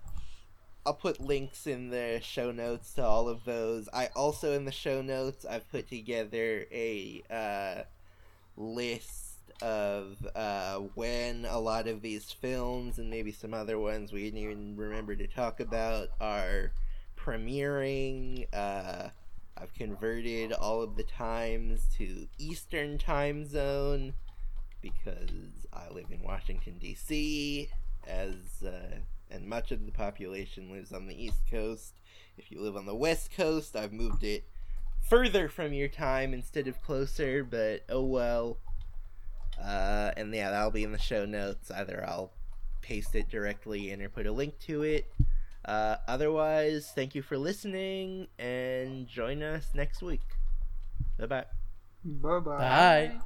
I'll put links in the show notes to all of those. I also in the show notes I've put together a uh, list of uh, when a lot of these films and maybe some other ones we didn't even remember to talk about are premiering. Uh, I've converted all of the times to Eastern time zone because I live in Washington D.C. as uh, and much of the population lives on the East Coast. If you live on the West Coast, I've moved it further from your time instead of closer, but oh well. Uh, and yeah, that'll be in the show notes. Either I'll paste it directly in or put a link to it. Uh, otherwise, thank you for listening and join us next week. Bye bye. Bye bye. Bye.